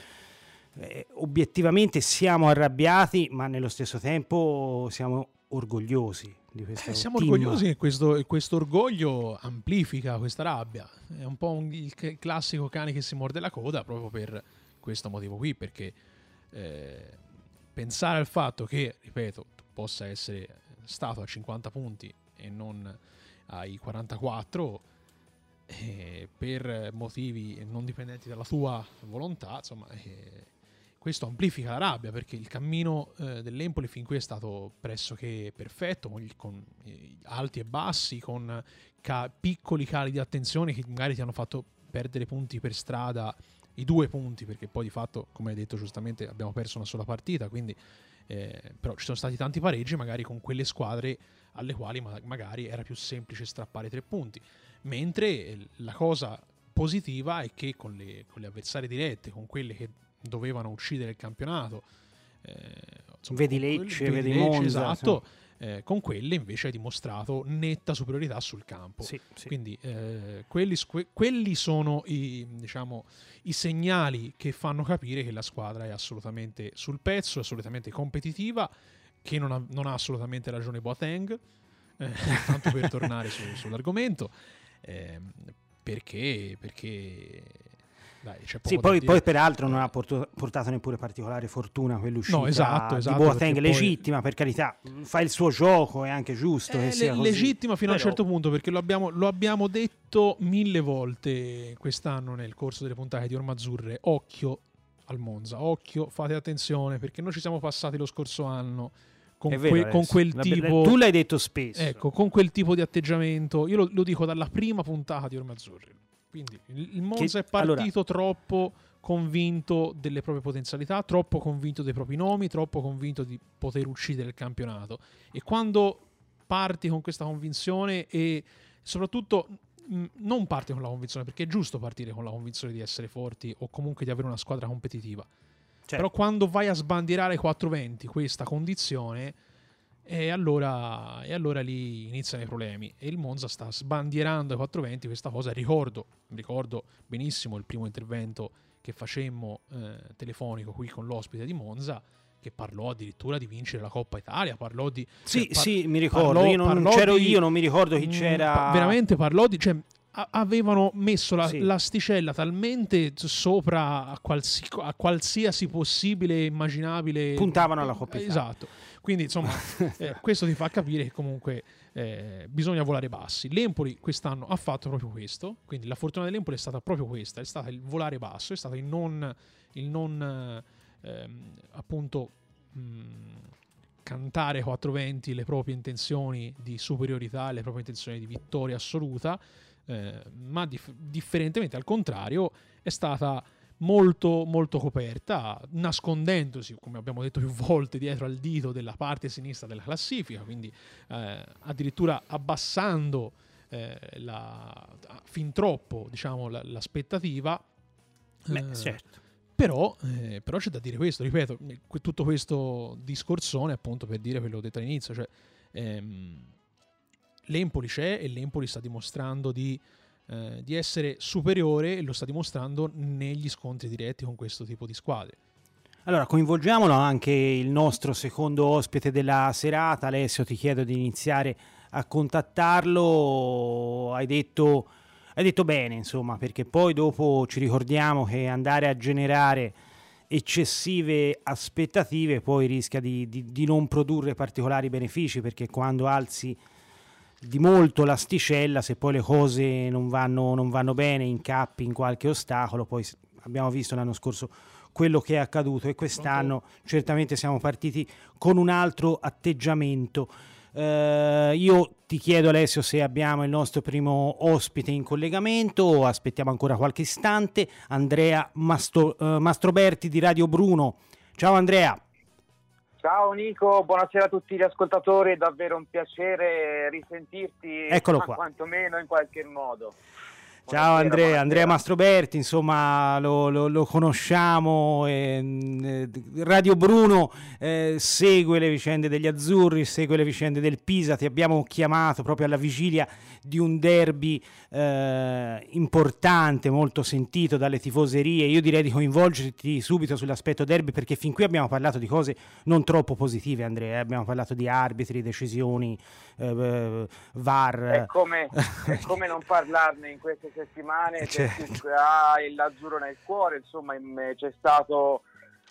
Eh, obiettivamente siamo arrabbiati, ma nello stesso tempo siamo orgogliosi di questo eh, siamo team. orgogliosi che questo, questo, orgoglio amplifica questa rabbia. È un po' un, il classico cane che si morde la coda proprio per questo motivo qui, perché eh, pensare al fatto che, ripeto, possa essere stato a 50 punti e non ai 44 eh, per motivi non dipendenti dalla tua volontà, insomma, eh, questo amplifica la rabbia perché il cammino eh, dell'Empoli fin qui è stato pressoché perfetto, con, con alti e bassi, con ca- piccoli cali di attenzione che magari ti hanno fatto perdere punti per strada, i due punti, perché poi di fatto, come hai detto giustamente, abbiamo perso una sola partita, quindi eh, però ci sono stati tanti pareggi magari con quelle squadre alle quali ma- magari era più semplice strappare tre punti, mentre eh, la cosa positiva è che con le, con le avversarie dirette, con quelle che dovevano uccidere il campionato. Eh, insomma, vedi Lecce, vedi, vedi Monza. Esatto. Eh, con quelle invece hai dimostrato netta superiorità sul campo. Sì, sì. Quindi eh, quelli, quelli, sono i, diciamo, i, segnali che fanno capire che la squadra è assolutamente sul pezzo, è assolutamente competitiva, che non ha, non ha assolutamente ragione Boateng, eh, tanto per tornare su, sull'argomento, ehm, perché, perché dai, sì, poi, poi, peraltro non ha portato neppure particolare fortuna quell'uscita no, esatto, esatto, di Boateng, legittima poi... per carità, fa il suo gioco, è anche giusto è sia così. Legittima fino Però... a un certo punto perché lo abbiamo, lo abbiamo, detto mille volte quest'anno nel corso delle puntate di Ormazzurre, occhio al Monza. Occhio, fate attenzione perché noi ci siamo passati lo scorso anno con, vero, que- con Alessio. quel tipo Tu l'hai detto spesso. Ecco, con quel tipo di atteggiamento, io lo, lo dico dalla prima puntata di Orme Azzurri. Quindi il, Monza Che- è partito troppo convinto delle proprie potenzialità, troppo convinto dei propri nomi, troppo convinto di poter uccidere il campionato. E quando parti con questa convinzione e soprattutto mh, non parti con la convinzione, perché è giusto partire con la convinzione di essere forti o comunque di avere una squadra competitiva. Certo. Però quando vai a sbandierare ai 420 questa condizione, e allora, e allora lì iniziano i problemi. E il Monza sta sbandierando ai 420 questa cosa. Ricordo, ricordo benissimo il primo intervento che facemmo eh, telefonico qui con l'ospite di Monza, che parlò addirittura di vincere la Coppa Italia. Parlò di. Sì, cioè, par- sì, mi ricordo. parlò- io non, c'ero di- io, non mi ricordo chi Mm, c'era. veramente parlò di. Cioè, a- avevano messo la- Sì. l'asticella talmente sopra a, qualsi- a qualsiasi possibile e immaginabile Puntavano alla Coppa Italia. esatto quindi insomma eh, questo ti fa capire che comunque eh, bisogna volare bassi. l'Empoli quest'anno ha fatto proprio questo quindi la fortuna dell'Empoli è stata proprio questa è stata il volare basso è stato il non, il non eh, ehm, appunto mh, cantare ai 420 le proprie intenzioni di superiorità le proprie intenzioni di vittoria assoluta eh, ma dif- differentemente al contrario è stata molto molto coperta nascondendosi come abbiamo detto più volte dietro al dito della parte sinistra della classifica quindi eh, addirittura abbassando eh, la- fin troppo diciamo la- l'aspettativa Beh, Eh, certo. però, eh, però c'è da dire questo, ripeto, tutto questo discorsone appunto per dire quello che ho detto all'inizio, cioè ehm, l'Empoli c'è e l'Empoli sta dimostrando di, eh, di essere superiore e lo sta dimostrando negli scontri diretti con questo tipo di squadre. Allora, coinvolgiamolo anche il nostro secondo ospite della serata. Alessio, ti chiedo di iniziare a contattarlo. Hai detto, hai detto bene, insomma, perché poi dopo ci ricordiamo che andare a generare eccessive aspettative poi rischia di, di- di non produrre particolari benefici perché quando alzi di molto l'asticella se poi le cose non vanno, non vanno bene incappi in qualche ostacolo. Poi abbiamo visto l'anno scorso quello che è accaduto e quest'anno certamente siamo partiti con un altro atteggiamento. Eh, io ti chiedo Alessio se abbiamo il nostro primo ospite in collegamento. O aspettiamo ancora qualche istante. Andrea Masto- eh, Mastroberti di Radio Bruno. Ciao Andrea Ciao Nico, buonasera a tutti gli ascoltatori, è davvero un piacere risentirti, Eccolo qua. quantomeno in qualche modo. Ciao Buonasera, Andrea, buonasera. Andrea Mastroberti, insomma lo, lo- lo conosciamo, eh, Radio Bruno eh, segue le vicende degli azzurri, segue le vicende del Pisa, ti abbiamo chiamato proprio alla vigilia di un derby eh, importante, molto sentito dalle tifoserie, io direi di coinvolgerti subito sull'aspetto derby perché fin qui abbiamo parlato di cose non troppo positive Andrea, eh, abbiamo parlato di arbitri, decisioni, eh, eh, VAR. È come, è come non parlarne in queste settimane per Certo. chi ha l'azzurro nel cuore, insomma in- c'è stato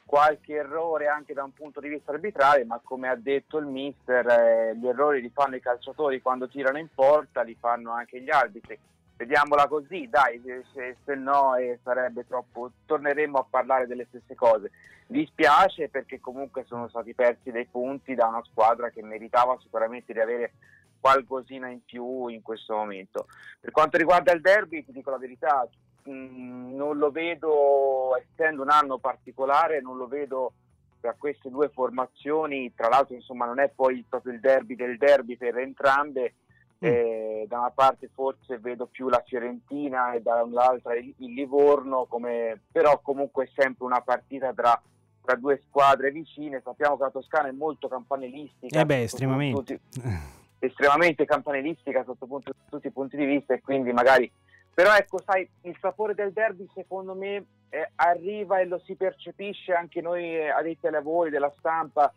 qualche errore anche da un punto di vista arbitrale, ma come ha detto il mister, eh, gli errori li fanno i calciatori quando tirano in porta, li fanno anche gli arbitri. Vediamola così, dai, se, se no eh, sarebbe troppo, torneremo a parlare delle stesse cose. Dispiace perché comunque sono stati persi dei punti da una squadra che meritava sicuramente di avere qualcosina in più in questo momento. Per quanto riguarda il derby, ti dico la verità, mh, non lo vedo, essendo un anno particolare, non lo vedo tra queste due formazioni, tra l'altro insomma non è poi proprio il derby del derby per entrambe, eh, da una parte forse vedo più la Fiorentina e dall'altra il, il Livorno, come, però comunque è sempre una partita tra, tra due squadre vicine, sappiamo che la Toscana è molto campanilistica. Eh beh, estremamente. tutti- estremamente campanilistica sotto punto- tutti i punti di vista e quindi magari però ecco sai il sapore del derby secondo me eh, arriva e lo si percepisce anche noi eh, addetti ai lavori della stampa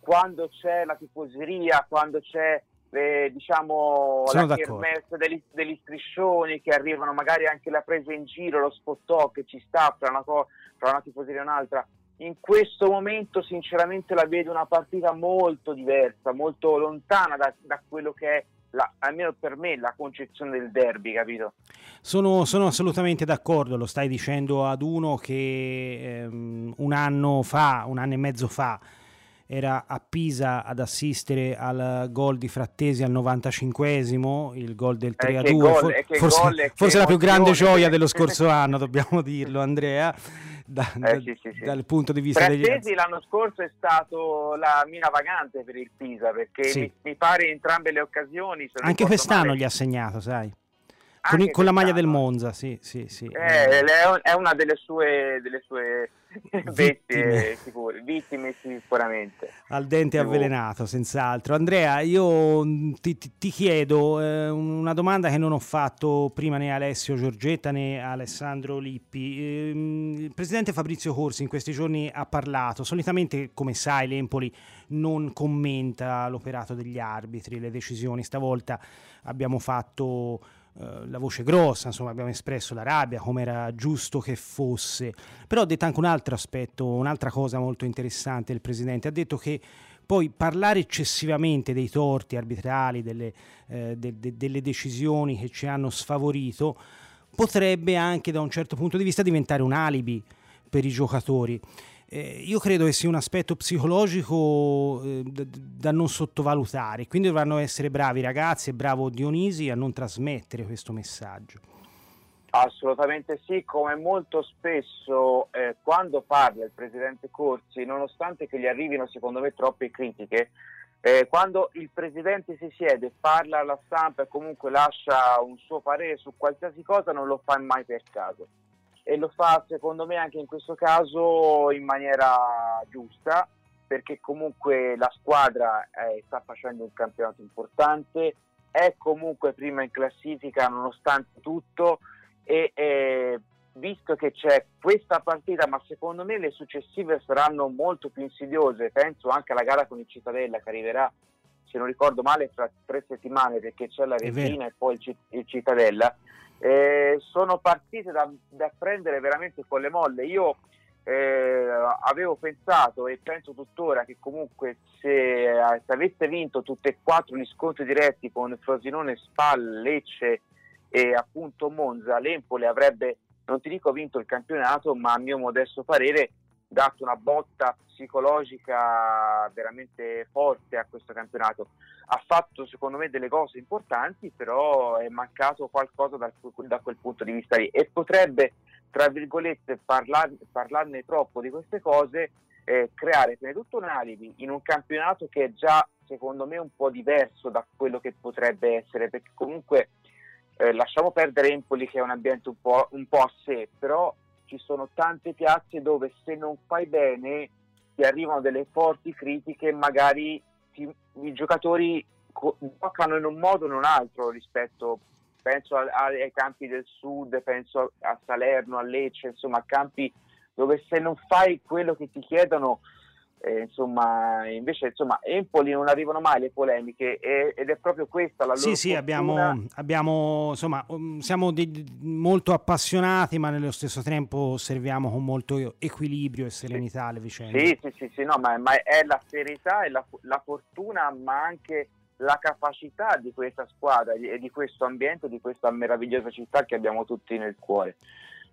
quando c'è la tifoseria quando c'è eh, diciamo Sono la kermesse degli, degli striscioni che arrivano magari anche la presa in giro lo spot che ci sta fra una, co- fra una tifoseria e un'altra. In questo momento sinceramente la vedo una partita molto diversa, molto lontana da, da quello che è la, almeno per me, la concezione del derby, capito? Sono, sono assolutamente d'accordo, lo stai dicendo ad uno che ehm, un anno fa, un anno e mezzo fa, era a Pisa ad assistere al gol di Frattesi al 95esimo, il gol del 3 a 2, gol, forse, gol, forse la più grande gioia dello scorso anno, dobbiamo dirlo Andrea, da, Eh, da- sì, sì, sì. dal punto di vista degli Frattesi l'anno scorso è stato la mina vagante per il Pisa perché mi, mi pare entrambe le occasioni. Anche quest'anno male, gli ha segnato, sai, con, con la maglia del. Monza, sì, sì, sì. Eh, è- è una delle sue, delle sue Vittime. sicure, vittime sicuramente. Al dente Più- avvelenato, senz'altro. Andrea, io mh, ti, ti- ti chiedo eh, una domanda che non ho fatto prima né a Alessio Giorgetta né a Alessandro Lippi. Ehm, il presidente Fabrizio Corsi in questi giorni ha parlato. Solitamente, come sai, l'Empoli non commenta l'operato degli arbitri, le decisioni. Stavolta abbiamo fatto eh, la voce grossa, insomma, abbiamo espresso la rabbia, come era giusto che fosse. Però ha detto anche un altro aspetto, un'altra cosa molto interessante il Presidente, ha detto che poi parlare eccessivamente dei torti arbitrali, delle, eh, de- de- delle decisioni che ci hanno sfavorito, potrebbe anche da un certo punto di vista diventare un alibi per i giocatori. Eh, io credo che sia un aspetto psicologico eh, da, da non sottovalutare, quindi dovranno essere bravi ragazzi e bravo Dionisi a non trasmettere questo messaggio. Assolutamente sì, come molto spesso eh, quando parla il presidente Corsi, nonostante che gli arrivino secondo me troppe critiche, eh, quando il presidente si siede, parla alla stampa e comunque lascia un suo parere su qualsiasi cosa, non lo fa mai per caso. E lo fa secondo me anche in questo caso in maniera giusta, perché comunque la squadra eh, sta facendo un campionato importante, è comunque prima in classifica nonostante tutto e eh, visto che c'è questa partita, ma secondo me le successive saranno molto più insidiose, penso anche alla gara con il Cittadella che arriverà, se non ricordo male, fra tre settimane perché c'è la È Regina e poi il, Ci- il Cittadella, eh, sono partite da, da prendere veramente con le molle. Io eh, avevo pensato e penso tuttora che comunque se, eh, se avesse vinto tutti e quattro gli scontri diretti con Frosinone, Spal, Lecce e appunto Monza, l'Empoli avrebbe, non ti dico vinto il campionato, ma a mio modesto parere dato una botta psicologica veramente forte a questo campionato. Ha fatto secondo me delle cose importanti, però è mancato qualcosa dal- da quel punto di vista lì e potrebbe, tra virgolette, parlar- parlarne troppo di queste cose, eh, creare prima di tutto un alibi in un campionato che è già secondo me un po' diverso da quello che potrebbe essere, perché comunque eh, lasciamo perdere Empoli che è un ambiente un po', un po' a sé, però ci sono tante piazze dove se non fai bene ti arrivano delle forti critiche magari ti- i giocatori giocano in un modo o in un altro rispetto, penso a- a- ai campi del sud, penso a Salerno, a Lecce, insomma campi dove se non fai quello che ti chiedono eh, insomma, invece insomma, Empoli non arrivano mai le polemiche e- ed è proprio questa la loro Sì, sì, abbiamo, abbiamo, insomma, um, siamo di- molto appassionati, ma nello stesso tempo osserviamo con molto equilibrio e serenità le vicende. Sì, sì, sì, sì, no, ma, ma è la serietà e la, la fortuna, ma anche la capacità di questa squadra e di questo ambiente, di questa meravigliosa città che abbiamo tutti nel cuore.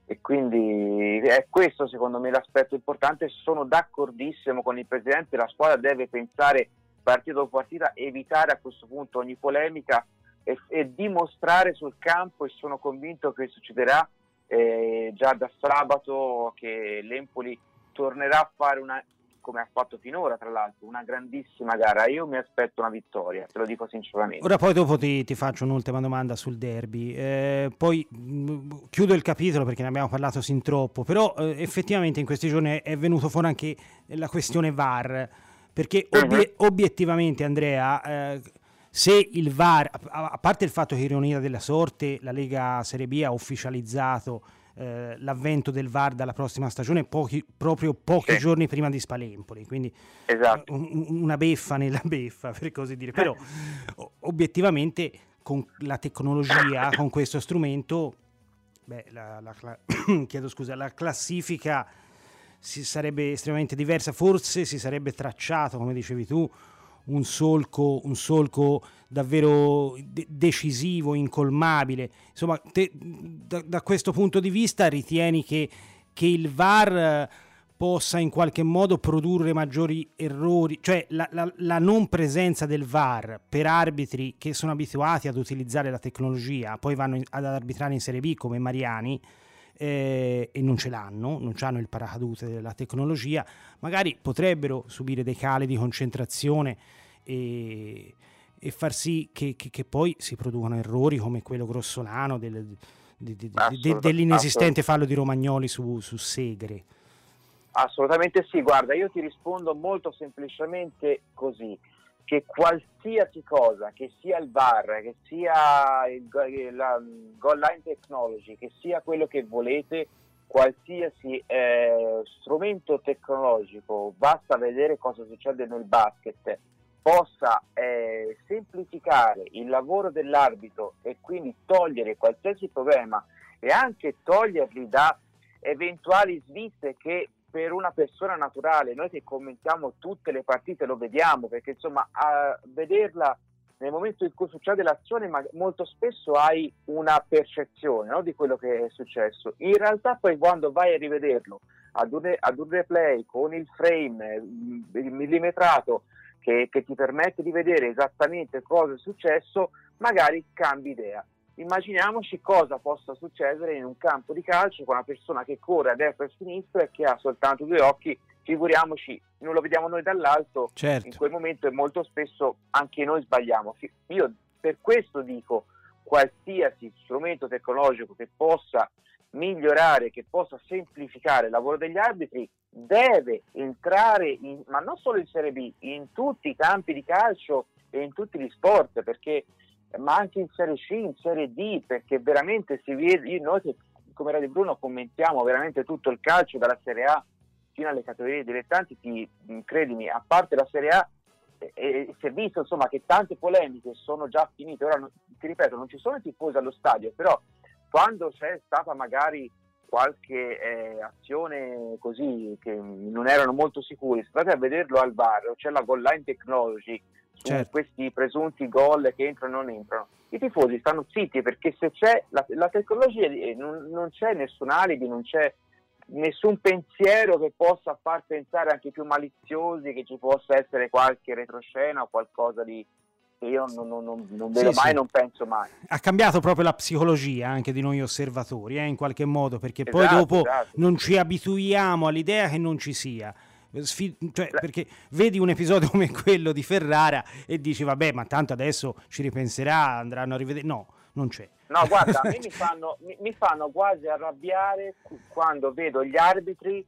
E quindi è questo secondo me l'aspetto importante. Sono d'accordissimo con il presidente, la squadra deve pensare partita dopo partita, evitare a questo punto ogni polemica e, e dimostrare sul campo e sono convinto che succederà eh, già da sabato che l'Empoli tornerà a fare una come ha fatto finora tra l'altro una grandissima gara. Io mi aspetto una vittoria te lo dico sinceramente. Ora poi dopo ti, ti faccio un'ultima domanda sul derby, Eh, poi mh, chiudo il capitolo perché ne abbiamo parlato sin troppo, però eh, effettivamente in questi giorni è, venuto fuori anche la questione VAR, perché obie- obiettivamente Andrea, eh, se il VAR, a, a parte il fatto che ironia della sorte, la Lega Serie B ha ufficializzato eh, l'avvento del VAR dalla prossima stagione pochi- proprio pochi Sì. giorni prima di Spalempoli, quindi esatto un- una beffa nella beffa, per così dire. Però obiettivamente con la tecnologia, con questo strumento, beh, la, la chiedo scusa, la classifica si sarebbe estremamente diversa, forse si sarebbe tracciato, come dicevi tu, un solco, un solco davvero de- decisivo, incolmabile. Insomma, te, da, da, questo punto di vista ritieni che, che il VAR possa in qualche modo produrre maggiori errori, cioè la, la, la, non presenza del VAR per arbitri che sono abituati ad utilizzare la tecnologia, poi vanno ad arbitrare in Serie B come Mariani eh, e non ce l'hanno, non hanno il paracadute della tecnologia, magari potrebbero subire dei cali di concentrazione e, e far sì che, che, che, poi si producano errori come quello grossolano del, de, de, de, dell'inesistente fallo di Romagnoli su, su Segre. Assolutamente sì, guarda, io ti rispondo molto semplicemente così, che qualsiasi cosa, che sia il VAR, che sia il, la goal line technology, che sia quello che volete, qualsiasi eh, strumento tecnologico, basta vedere cosa succede nel basket, possa eh, semplificare il lavoro dell'arbitro e quindi togliere qualsiasi problema e anche toglierli da eventuali sviste che per una persona naturale, noi che commentiamo tutte le partite lo vediamo, perché insomma a vederla nel momento in cui succede l'azione, ma molto spesso hai una percezione no, di quello che è successo. In realtà poi quando vai a rivederlo ad un, ad un replay con il frame millimetrato che, che ti permette di vedere esattamente cosa è successo, magari cambi idea. Immaginiamoci cosa possa succedere in un campo di calcio con una persona che corre a destra e a sinistra e che ha soltanto due occhi, figuriamoci, non lo vediamo noi dall'alto, certo. in quel momento e molto spesso anche noi sbagliamo. Io per questo dico qualsiasi strumento tecnologico che possa migliorare, che possa semplificare il lavoro degli arbitri, deve entrare, in, ma non solo in Serie B, in tutti i campi di calcio e in tutti gli sport, perché ma anche in Serie C, in Serie D, perché veramente si vede, noi come Radio Bruno commentiamo veramente tutto il calcio dalla Serie A fino alle categorie dilettanti, ti, credimi, a parte la Serie A, e, e, si è visto insomma che tante polemiche sono già finite, ora non, ti ripeto, non ci sono i tifosi allo stadio, però quando c'è stata magari qualche eh, azione così che non erano molto sicuri, state a vederlo al bar, c'è la goal line technology su certo. questi presunti gol che entrano o non entrano. I tifosi stanno zitti perché se c'è la, la tecnologia non, non, c'è nessun alibi, non c'è nessun pensiero che possa far pensare anche più maliziosi che ci possa essere qualche retroscena o qualcosa di, che io non, non, non, non vedo sì, mai, sì. non penso mai. Ha cambiato proprio la psicologia anche di noi osservatori, eh, in qualche modo, perché esatto, poi dopo esatto. non ci abituiamo all'idea che non ci sia. Sfid- cioè, perché vedi un episodio come quello di Ferrara e dici vabbè ma tanto adesso ci ripenserà andranno a rivedere no non c'è. No guarda a me mi fanno, mi, mi fanno quasi arrabbiare quando vedo gli arbitri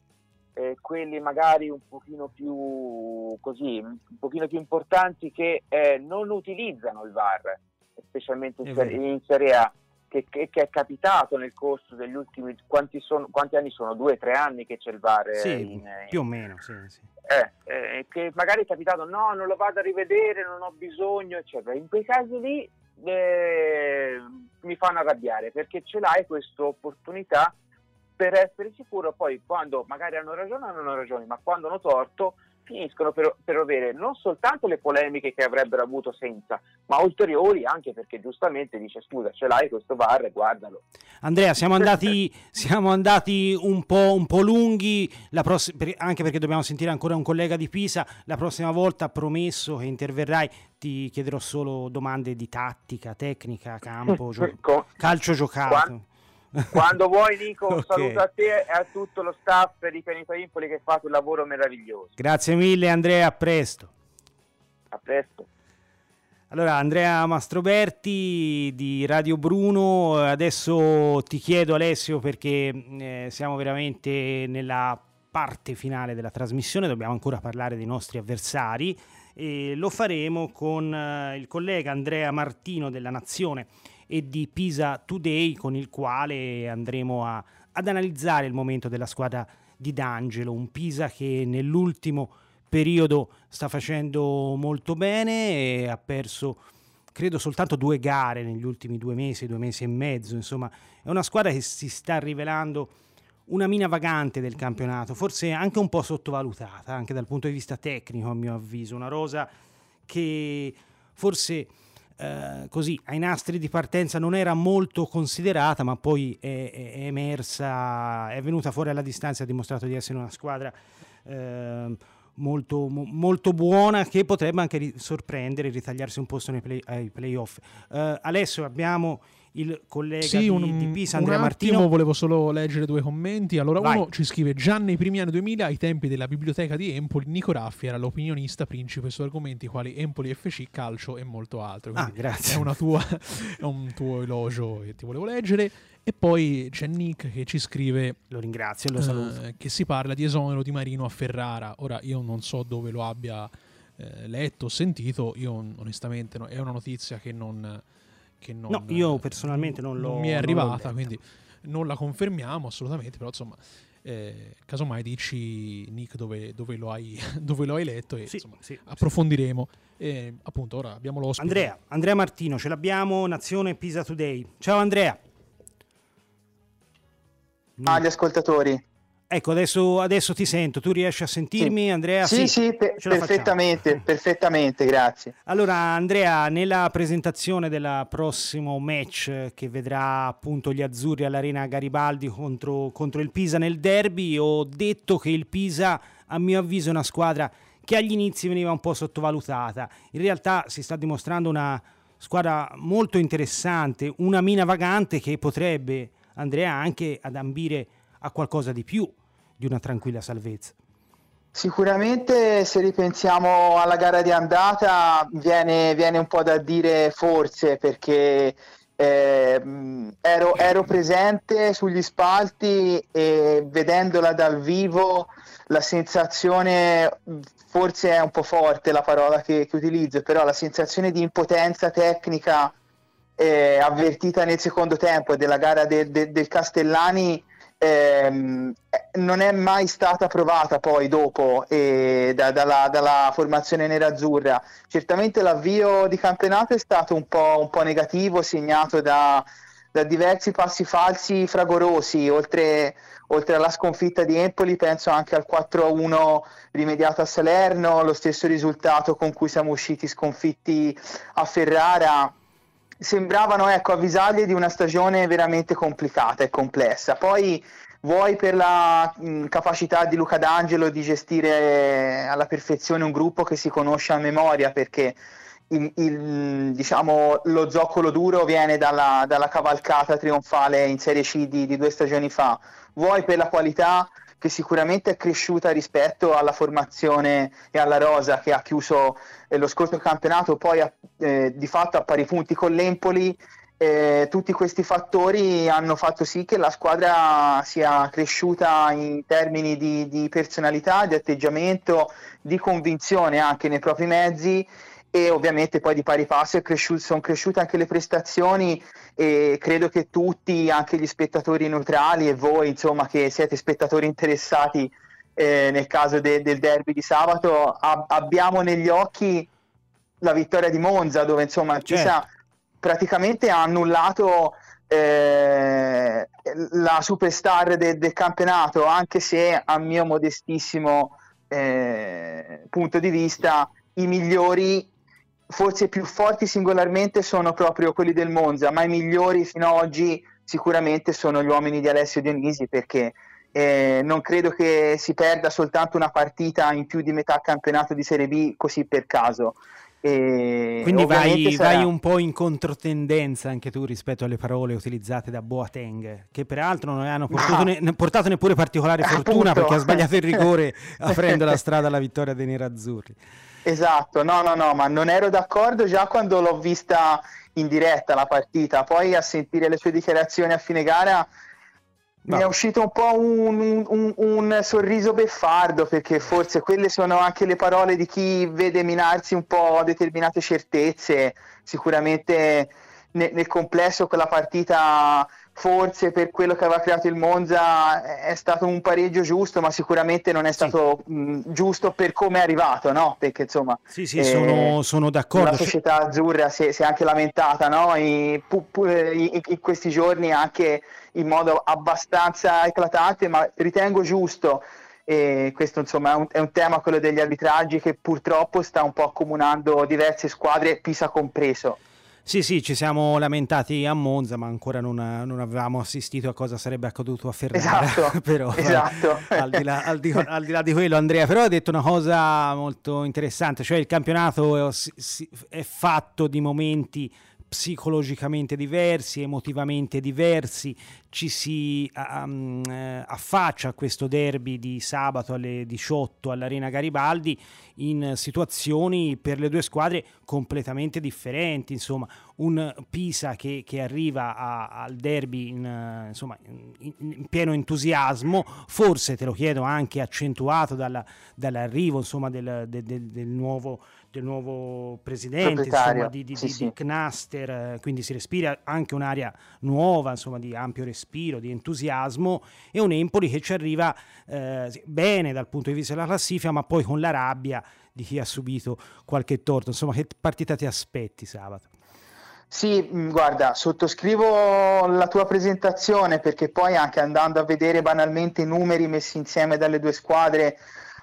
eh, quelli magari un pochino più così, un pochino più importanti che eh, non utilizzano il VAR, specialmente in, in Serie A, che, che, che, è capitato nel corso degli ultimi quanti, sono, quanti anni sono? Due, tre anni che c'è il VAR? Sì, in, più o meno, sì, sì. Eh, eh, che magari è capitato, no, non lo vado a rivedere, non ho bisogno, eccetera. In quei casi lì eh, mi fanno arrabbiare perché ce l'hai questa opportunità per essere sicuro poi quando magari hanno ragione hanno ragione, ma quando hanno torto finiscono per, per, avere non soltanto le polemiche che avrebbero avuto senza, ma ulteriori anche perché giustamente dice scusa ce l'hai questo bar, guardalo. Andrea, siamo andati, siamo andati un, po', un, po', lunghi, pross- anche perché dobbiamo sentire ancora un collega di Pisa, la prossima volta promesso che interverrai ti chiederò solo domande di tattica, tecnica, campo, gio- calcio giocato. Quando, quando vuoi Nico, un okay. saluto a te e a tutto lo staff di Pianeta Impoli che fa un lavoro meraviglioso. Grazie mille Andrea, a presto. A presto. Allora, Andrea Mastroberti di Radio Bruno, adesso ti chiedo Alessio perché eh, siamo veramente nella parte finale della trasmissione, dobbiamo ancora parlare dei nostri avversari e lo faremo con eh, il collega Andrea Martino della Nazione e di Pisa Today con il quale andremo a, ad analizzare il momento della squadra di D'Angelo, un Pisa che nell'ultimo periodo sta facendo molto bene e ha perso credo soltanto due gare negli ultimi due mesi, due mesi e mezzo, insomma è una squadra che si sta rivelando una mina vagante del campionato, forse anche un po' sottovalutata, anche dal punto di vista tecnico a mio avviso, una rosa che forse eh, così ai nastri di partenza non era molto considerata, ma poi è, è emersa, è venuta fuori alla distanza ha dimostrato di essere una squadra eh, molto, molto, buona che potrebbe anche sorprendere, ritagliarsi un posto nei play, ai playoff. Uh, Alessio, abbiamo il collega sì, un, di, di Pisa, Andrea un attimo, Martino. volevo solo leggere due commenti. Allora, Vai. uno ci scrive: Già nei primi anni 2000, ai tempi della biblioteca di Empoli, Nico Raffi era l'opinionista principe su argomenti quali Empoli, FC, calcio e molto altro. ah, grazie. È, tua, è un tuo elogio che ti volevo leggere. E poi c'è Nick che ci scrive: Lo ringrazio e lo saluto. Eh, che si parla di esonero di Marino a Ferrara. Ora, io non so dove lo abbia eh, letto o sentito. Io, onestamente, no, è una notizia che non che non, no, io personalmente non, non mi è arrivata, quindi non la confermiamo assolutamente, però insomma, eh, casomai dici Nick dove, dove, lo hai, dove, lo hai, letto e sì, insomma, sì, approfondiremo. Sì. E, appunto, ora abbiamo l'ospite. Andrea, Andrea Martino, ce l'abbiamo, Nazione Pisa Today. Ciao Andrea. Ah, gli ascoltatori. Ecco, adesso, adesso, ti sento, tu riesci a sentirmi, sì. Andrea? Sì, sì, sì per, perfettamente, perfettamente, grazie. Allora, Andrea, nella presentazione del prossimo match che vedrà appunto gli azzurri all'Arena Garibaldi contro, contro il Pisa nel derby, ho detto che il Pisa, a mio avviso, è una squadra che agli inizi veniva un po' sottovalutata. In realtà si sta dimostrando una squadra molto interessante, una mina vagante che potrebbe, Andrea, anche ad ambire a qualcosa di più di una tranquilla salvezza. Sicuramente se ripensiamo alla gara di andata viene, viene un po' da dire forse perché eh, ero, ero, presente sugli spalti e vedendola dal vivo la sensazione, forse è un po' forte la parola che, che utilizzo, però la sensazione di impotenza tecnica eh, avvertita nel secondo tempo della gara de, de, del Castellani ehm, non è mai stata provata poi dopo eh, da, dalla, dalla, formazione nerazzurra. Certamente l'avvio di campionato è stato un po', un po negativo, segnato da, da, diversi passi falsi fragorosi, oltre, oltre, alla sconfitta di Empoli penso anche al 4-1 rimediato a Salerno, lo stesso risultato con cui siamo usciti sconfitti a Ferrara sembravano ecco, avvisaglie di una stagione veramente complicata e complessa. Poi vuoi per la mh, capacità di Luca D'Angelo di gestire alla perfezione un gruppo che si conosce a memoria perché il, il, diciamo, lo zoccolo duro viene dalla, dalla, cavalcata trionfale in Serie C di, di due stagioni fa, vuoi per la qualità che sicuramente è cresciuta rispetto alla formazione e alla rosa che ha chiuso eh, lo scorso campionato, poi eh, di fatto a pari punti con l'Empoli. Eh, tutti questi fattori hanno fatto sì che la squadra sia cresciuta in termini di, di personalità, di atteggiamento, di convinzione anche nei propri mezzi e ovviamente poi di pari passo cresciuto, sono cresciute anche le prestazioni e credo che tutti, anche gli spettatori neutrali e voi insomma che siete spettatori interessati eh, nel caso de- del derby di sabato, ab- abbiamo negli occhi la vittoria di Monza dove insomma certo. Pisa praticamente ha annullato eh, la superstar de- del campionato anche se a mio modestissimo eh, punto di vista i migliori forse i più forti singolarmente sono proprio quelli del Monza, ma i migliori fino ad oggi sicuramente sono gli uomini di Alessio Dionisi perché eh, non credo che si perda soltanto una partita in più di metà campionato di Serie B così per caso. E Quindi vai, sarà... vai, un po' in controtendenza anche tu rispetto alle parole utilizzate da Boateng, che peraltro non hanno portato, ne, portato neppure particolare fortuna Appunto. perché ha sbagliato il rigore aprendo la strada alla vittoria dei nerazzurri. Esatto, no, no, no, ma non ero d'accordo già quando l'ho vista in diretta la partita, poi a sentire le sue dichiarazioni a fine gara no. mi è uscito un po' un, un, un, sorriso beffardo perché forse quelle sono anche le parole di chi vede minarsi un po' determinate certezze, sicuramente nel, nel complesso quella partita forse per quello che aveva creato il Monza è stato un pareggio giusto, ma sicuramente non è stato sì. mh, giusto per come è arrivato, no? Perché insomma, sì, sì, eh, sono, sono, d'accordo. La società azzurra si, è, si è anche lamentata, no? In, in, in, questi giorni anche in modo abbastanza eclatante, ma ritengo giusto. E questo insomma è un, è un tema, quello degli arbitraggi, che purtroppo sta un po' accomunando diverse squadre, Pisa compreso. Sì, sì, ci siamo lamentati a Monza, ma ancora non, non avevamo assistito a cosa sarebbe accaduto a Ferrara. Esatto, però, esatto. al, di là, al, di, al, di là, di quello, Andrea, però ha detto una cosa molto interessante, cioè il campionato è, è fatto di momenti psicologicamente diversi, emotivamente diversi, ci si um, affaccia a questo derby di sabato alle 18 all'Arena Garibaldi in situazioni per le due squadre completamente differenti, insomma un Pisa che, che arriva a, al derby in, insomma, in, in, pieno entusiasmo, forse te lo chiedo anche accentuato dalla, dall'arrivo insomma, del, del, del nuovo del nuovo presidente insomma, di, di, sì, di, sì. di, Knaster, eh, quindi si respira anche un'area nuova, insomma, di ampio respiro, di entusiasmo, e un Empoli che ci arriva eh, bene dal punto di vista della classifica, ma poi con la rabbia di chi ha subito qualche torto. Insomma, che partita ti aspetti sabato? Sì, mm, guarda, sottoscrivo la tua presentazione perché poi anche andando a vedere banalmente i numeri messi insieme dalle due squadre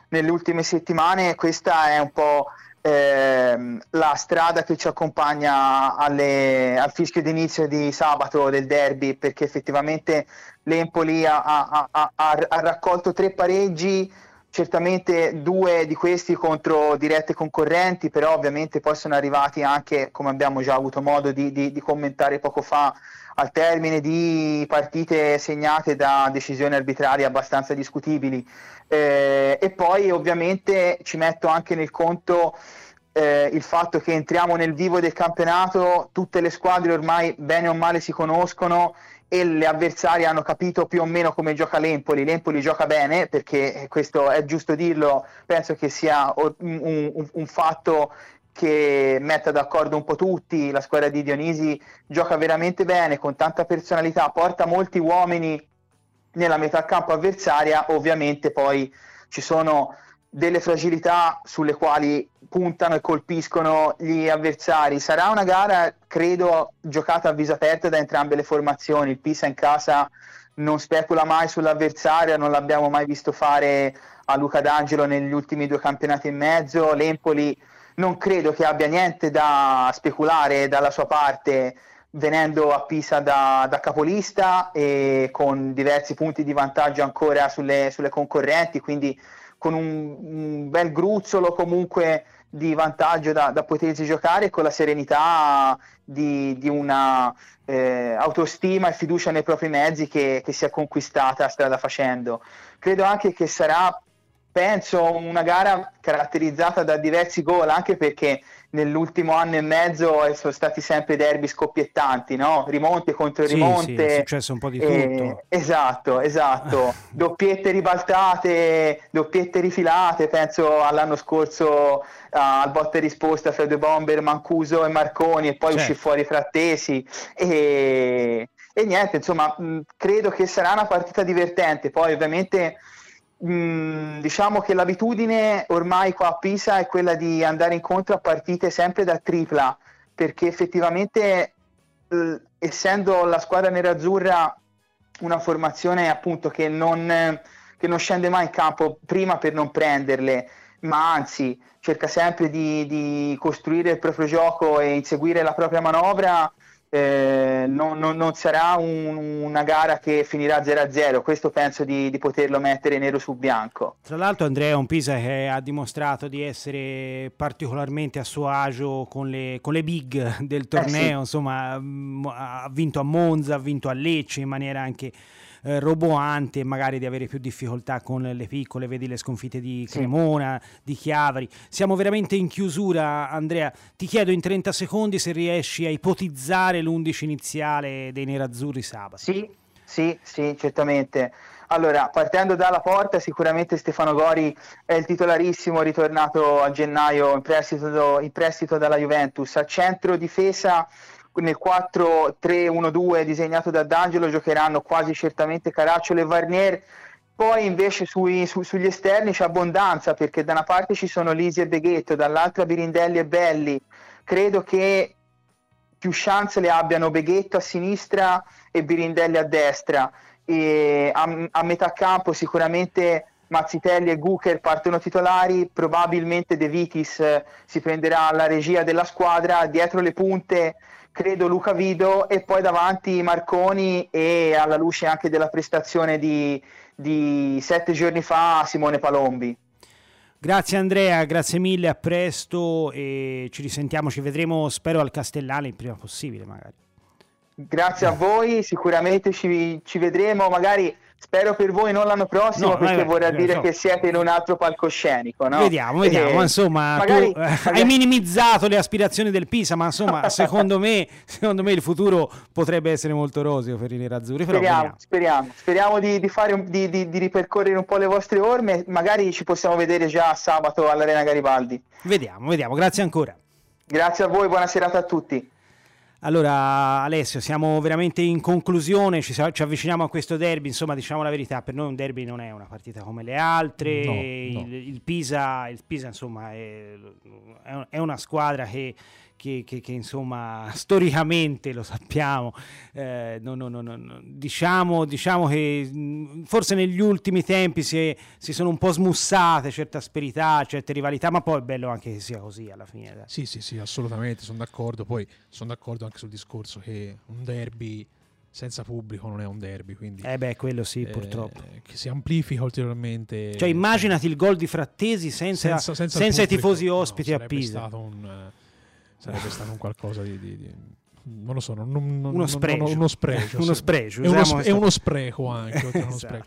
nelle ultime settimane, questa è un po' ehm, la strada che ci accompagna alle, al fischio d'inizio di sabato del derby, perché effettivamente l'Empoli ha, ha, ha, ha raccolto tre pareggi certamente due di questi contro dirette concorrenti, però ovviamente poi sono arrivati anche, come abbiamo già avuto modo di, di, di, commentare poco fa, al termine di partite segnate da decisioni arbitrarie abbastanza discutibili. Eh, e poi ovviamente ci metto anche nel conto eh, il fatto che entriamo nel vivo del campionato, tutte le squadre ormai bene o male si conoscono e le avversarie hanno capito più o meno come gioca l'Empoli. L'Empoli gioca bene perché questo è giusto dirlo, penso che sia un, un, un fatto che metta d'accordo un po' tutti. La squadra di Dionisi gioca veramente bene, con tanta personalità, porta molti uomini nella metà campo avversaria. Ovviamente poi ci sono delle fragilità sulle quali puntano e colpiscono gli avversari. Sarà una gara, credo, giocata a viso aperto da entrambe le formazioni. Il Pisa in casa non specula mai sull'avversario, non l'abbiamo mai visto fare a Luca D'Angelo negli ultimi due campionati e mezzo. L'Empoli non credo che abbia niente da speculare dalla sua parte venendo a Pisa da, da capolista e con diversi punti di vantaggio ancora sulle, sulle concorrenti, quindi con un, un bel gruzzolo comunque di vantaggio da, da potersi giocare con la serenità di, di una eh, autostima e fiducia nei propri mezzi che, che si è conquistata strada facendo. Credo anche che sarà, penso, una gara caratterizzata da diversi gol, anche perché nell'ultimo anno e mezzo sono stati sempre derby scoppiettanti, no? rimonte contro rimonte. Sì, sì, è successo un po' di eh, tutto. Esatto, esatto. doppiette ribaltate, doppiette rifilate, penso all'anno scorso uh, al botta e risposta fra due bomber Mancuso e Marconi e poi certo. uscì fuori Frattesi e, e niente, insomma, mh, credo che sarà una partita divertente, poi ovviamente Mm, diciamo che l'abitudine ormai qua a Pisa è quella di andare incontro a partite sempre da tripla, perché effettivamente eh, essendo la squadra nerazzurra una formazione appunto che non, che non, scende mai in campo prima per non prenderle, ma anzi cerca sempre di, di costruire il proprio gioco e inseguire la propria manovra, eh, non, non, non, sarà un, una gara che finirà 0-0, questo penso di, di, poterlo mettere nero su bianco. Tra l'altro Andrea è un Pisa che ha dimostrato di essere particolarmente a suo agio con le, con le big del torneo, eh sì. insomma mm, ha vinto a Monza, ha vinto a Lecce in maniera anche eh, roboante magari di avere più difficoltà con le piccole, vedi le sconfitte di Cremona, sì. di Chiavari. Siamo veramente in chiusura, Andrea. Ti chiedo in 30 secondi se riesci a ipotizzare l'11 iniziale dei nerazzurri sabato. Sì, sì, sì, certamente. Allora, partendo dalla porta, sicuramente Stefano Gori è il titolarissimo ritornato a gennaio in prestito, in prestito dalla Juventus. A centro difesa nel 4-3-1-2 disegnato da D'Angelo giocheranno quasi certamente Caracciolo e Varnier. Poi invece sui, su, sugli esterni c'è abbondanza perché da una parte ci sono Lisi e Beghetto, dall'altra Birindelli e Belli. Credo che più chance le abbiano Beghetto a sinistra e Birindelli a destra. E a, a metà campo sicuramente Mazzitelli e Gucher partono titolari, probabilmente De Vitis eh, si prenderà la regia della squadra, dietro le punte credo Luca Vido e poi davanti Marconi e alla luce anche della prestazione di, di sette giorni fa Simone Palombi. Grazie Andrea, grazie mille, a presto e ci risentiamo, ci vedremo spero al Castellale il prima possibile magari. Grazie a voi, sicuramente ci, ci vedremo magari Spero per voi non l'anno prossimo, no, perché vorrà dire so. che siete in un altro palcoscenico. No? Vediamo, vediamo. Eh, insomma, magari, tu, eh, hai minimizzato le aspirazioni del Pisa, ma insomma, secondo, me, secondo me il futuro potrebbe essere molto roseo per i nerazzurri. Speriamo, speriamo, speriamo di, di, fare di, di, ripercorrere un po' le vostre orme. Magari ci possiamo vedere già sabato all'Arena Garibaldi. Vediamo, vediamo. Grazie ancora. Grazie a voi, buona serata a tutti. Allora Alessio, siamo veramente in conclusione, ci, ci, avviciniamo a questo derby, insomma diciamo la verità, per noi un derby non è una partita come le altre, no, no. Il, il, Pisa, il, Pisa, insomma è, è una squadra che che, che, che, insomma storicamente lo sappiamo, eh, no, no, no, diciamo, diciamo, che mm, forse negli ultimi tempi si, è, si, sono un po' smussate certe asperità, certe rivalità, ma poi è bello anche che sia così alla fine. Dai. Sì, sì, sì, assolutamente, sono d'accordo. Poi sono d'accordo anche sul discorso che un derby senza pubblico non è un derby. Quindi, eh beh, quello sì, eh, purtroppo. Che si amplifica ulteriormente. Cioè, immaginati il gol di Frattesi senza, senza, senza, senza i tifosi ospiti no, a Pisa. Stato un, sarebbe stato un qualcosa di, di, di non lo so, non, non, uno spregio. Non, uno spregio, uno spregio. È, uno, sp- è uno spreco anche. uno esatto. spreco.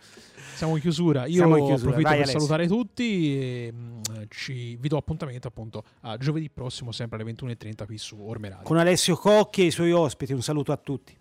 Siamo in chiusura. Io in chiusura. approfitto Vai, per Alessio. salutare tutti e mh, mm, ci, vi do appuntamento appunto a giovedì prossimo, sempre alle 21.30 qui su Orme Radio. Con Alessio Cocchi e i suoi ospiti. Un saluto a tutti.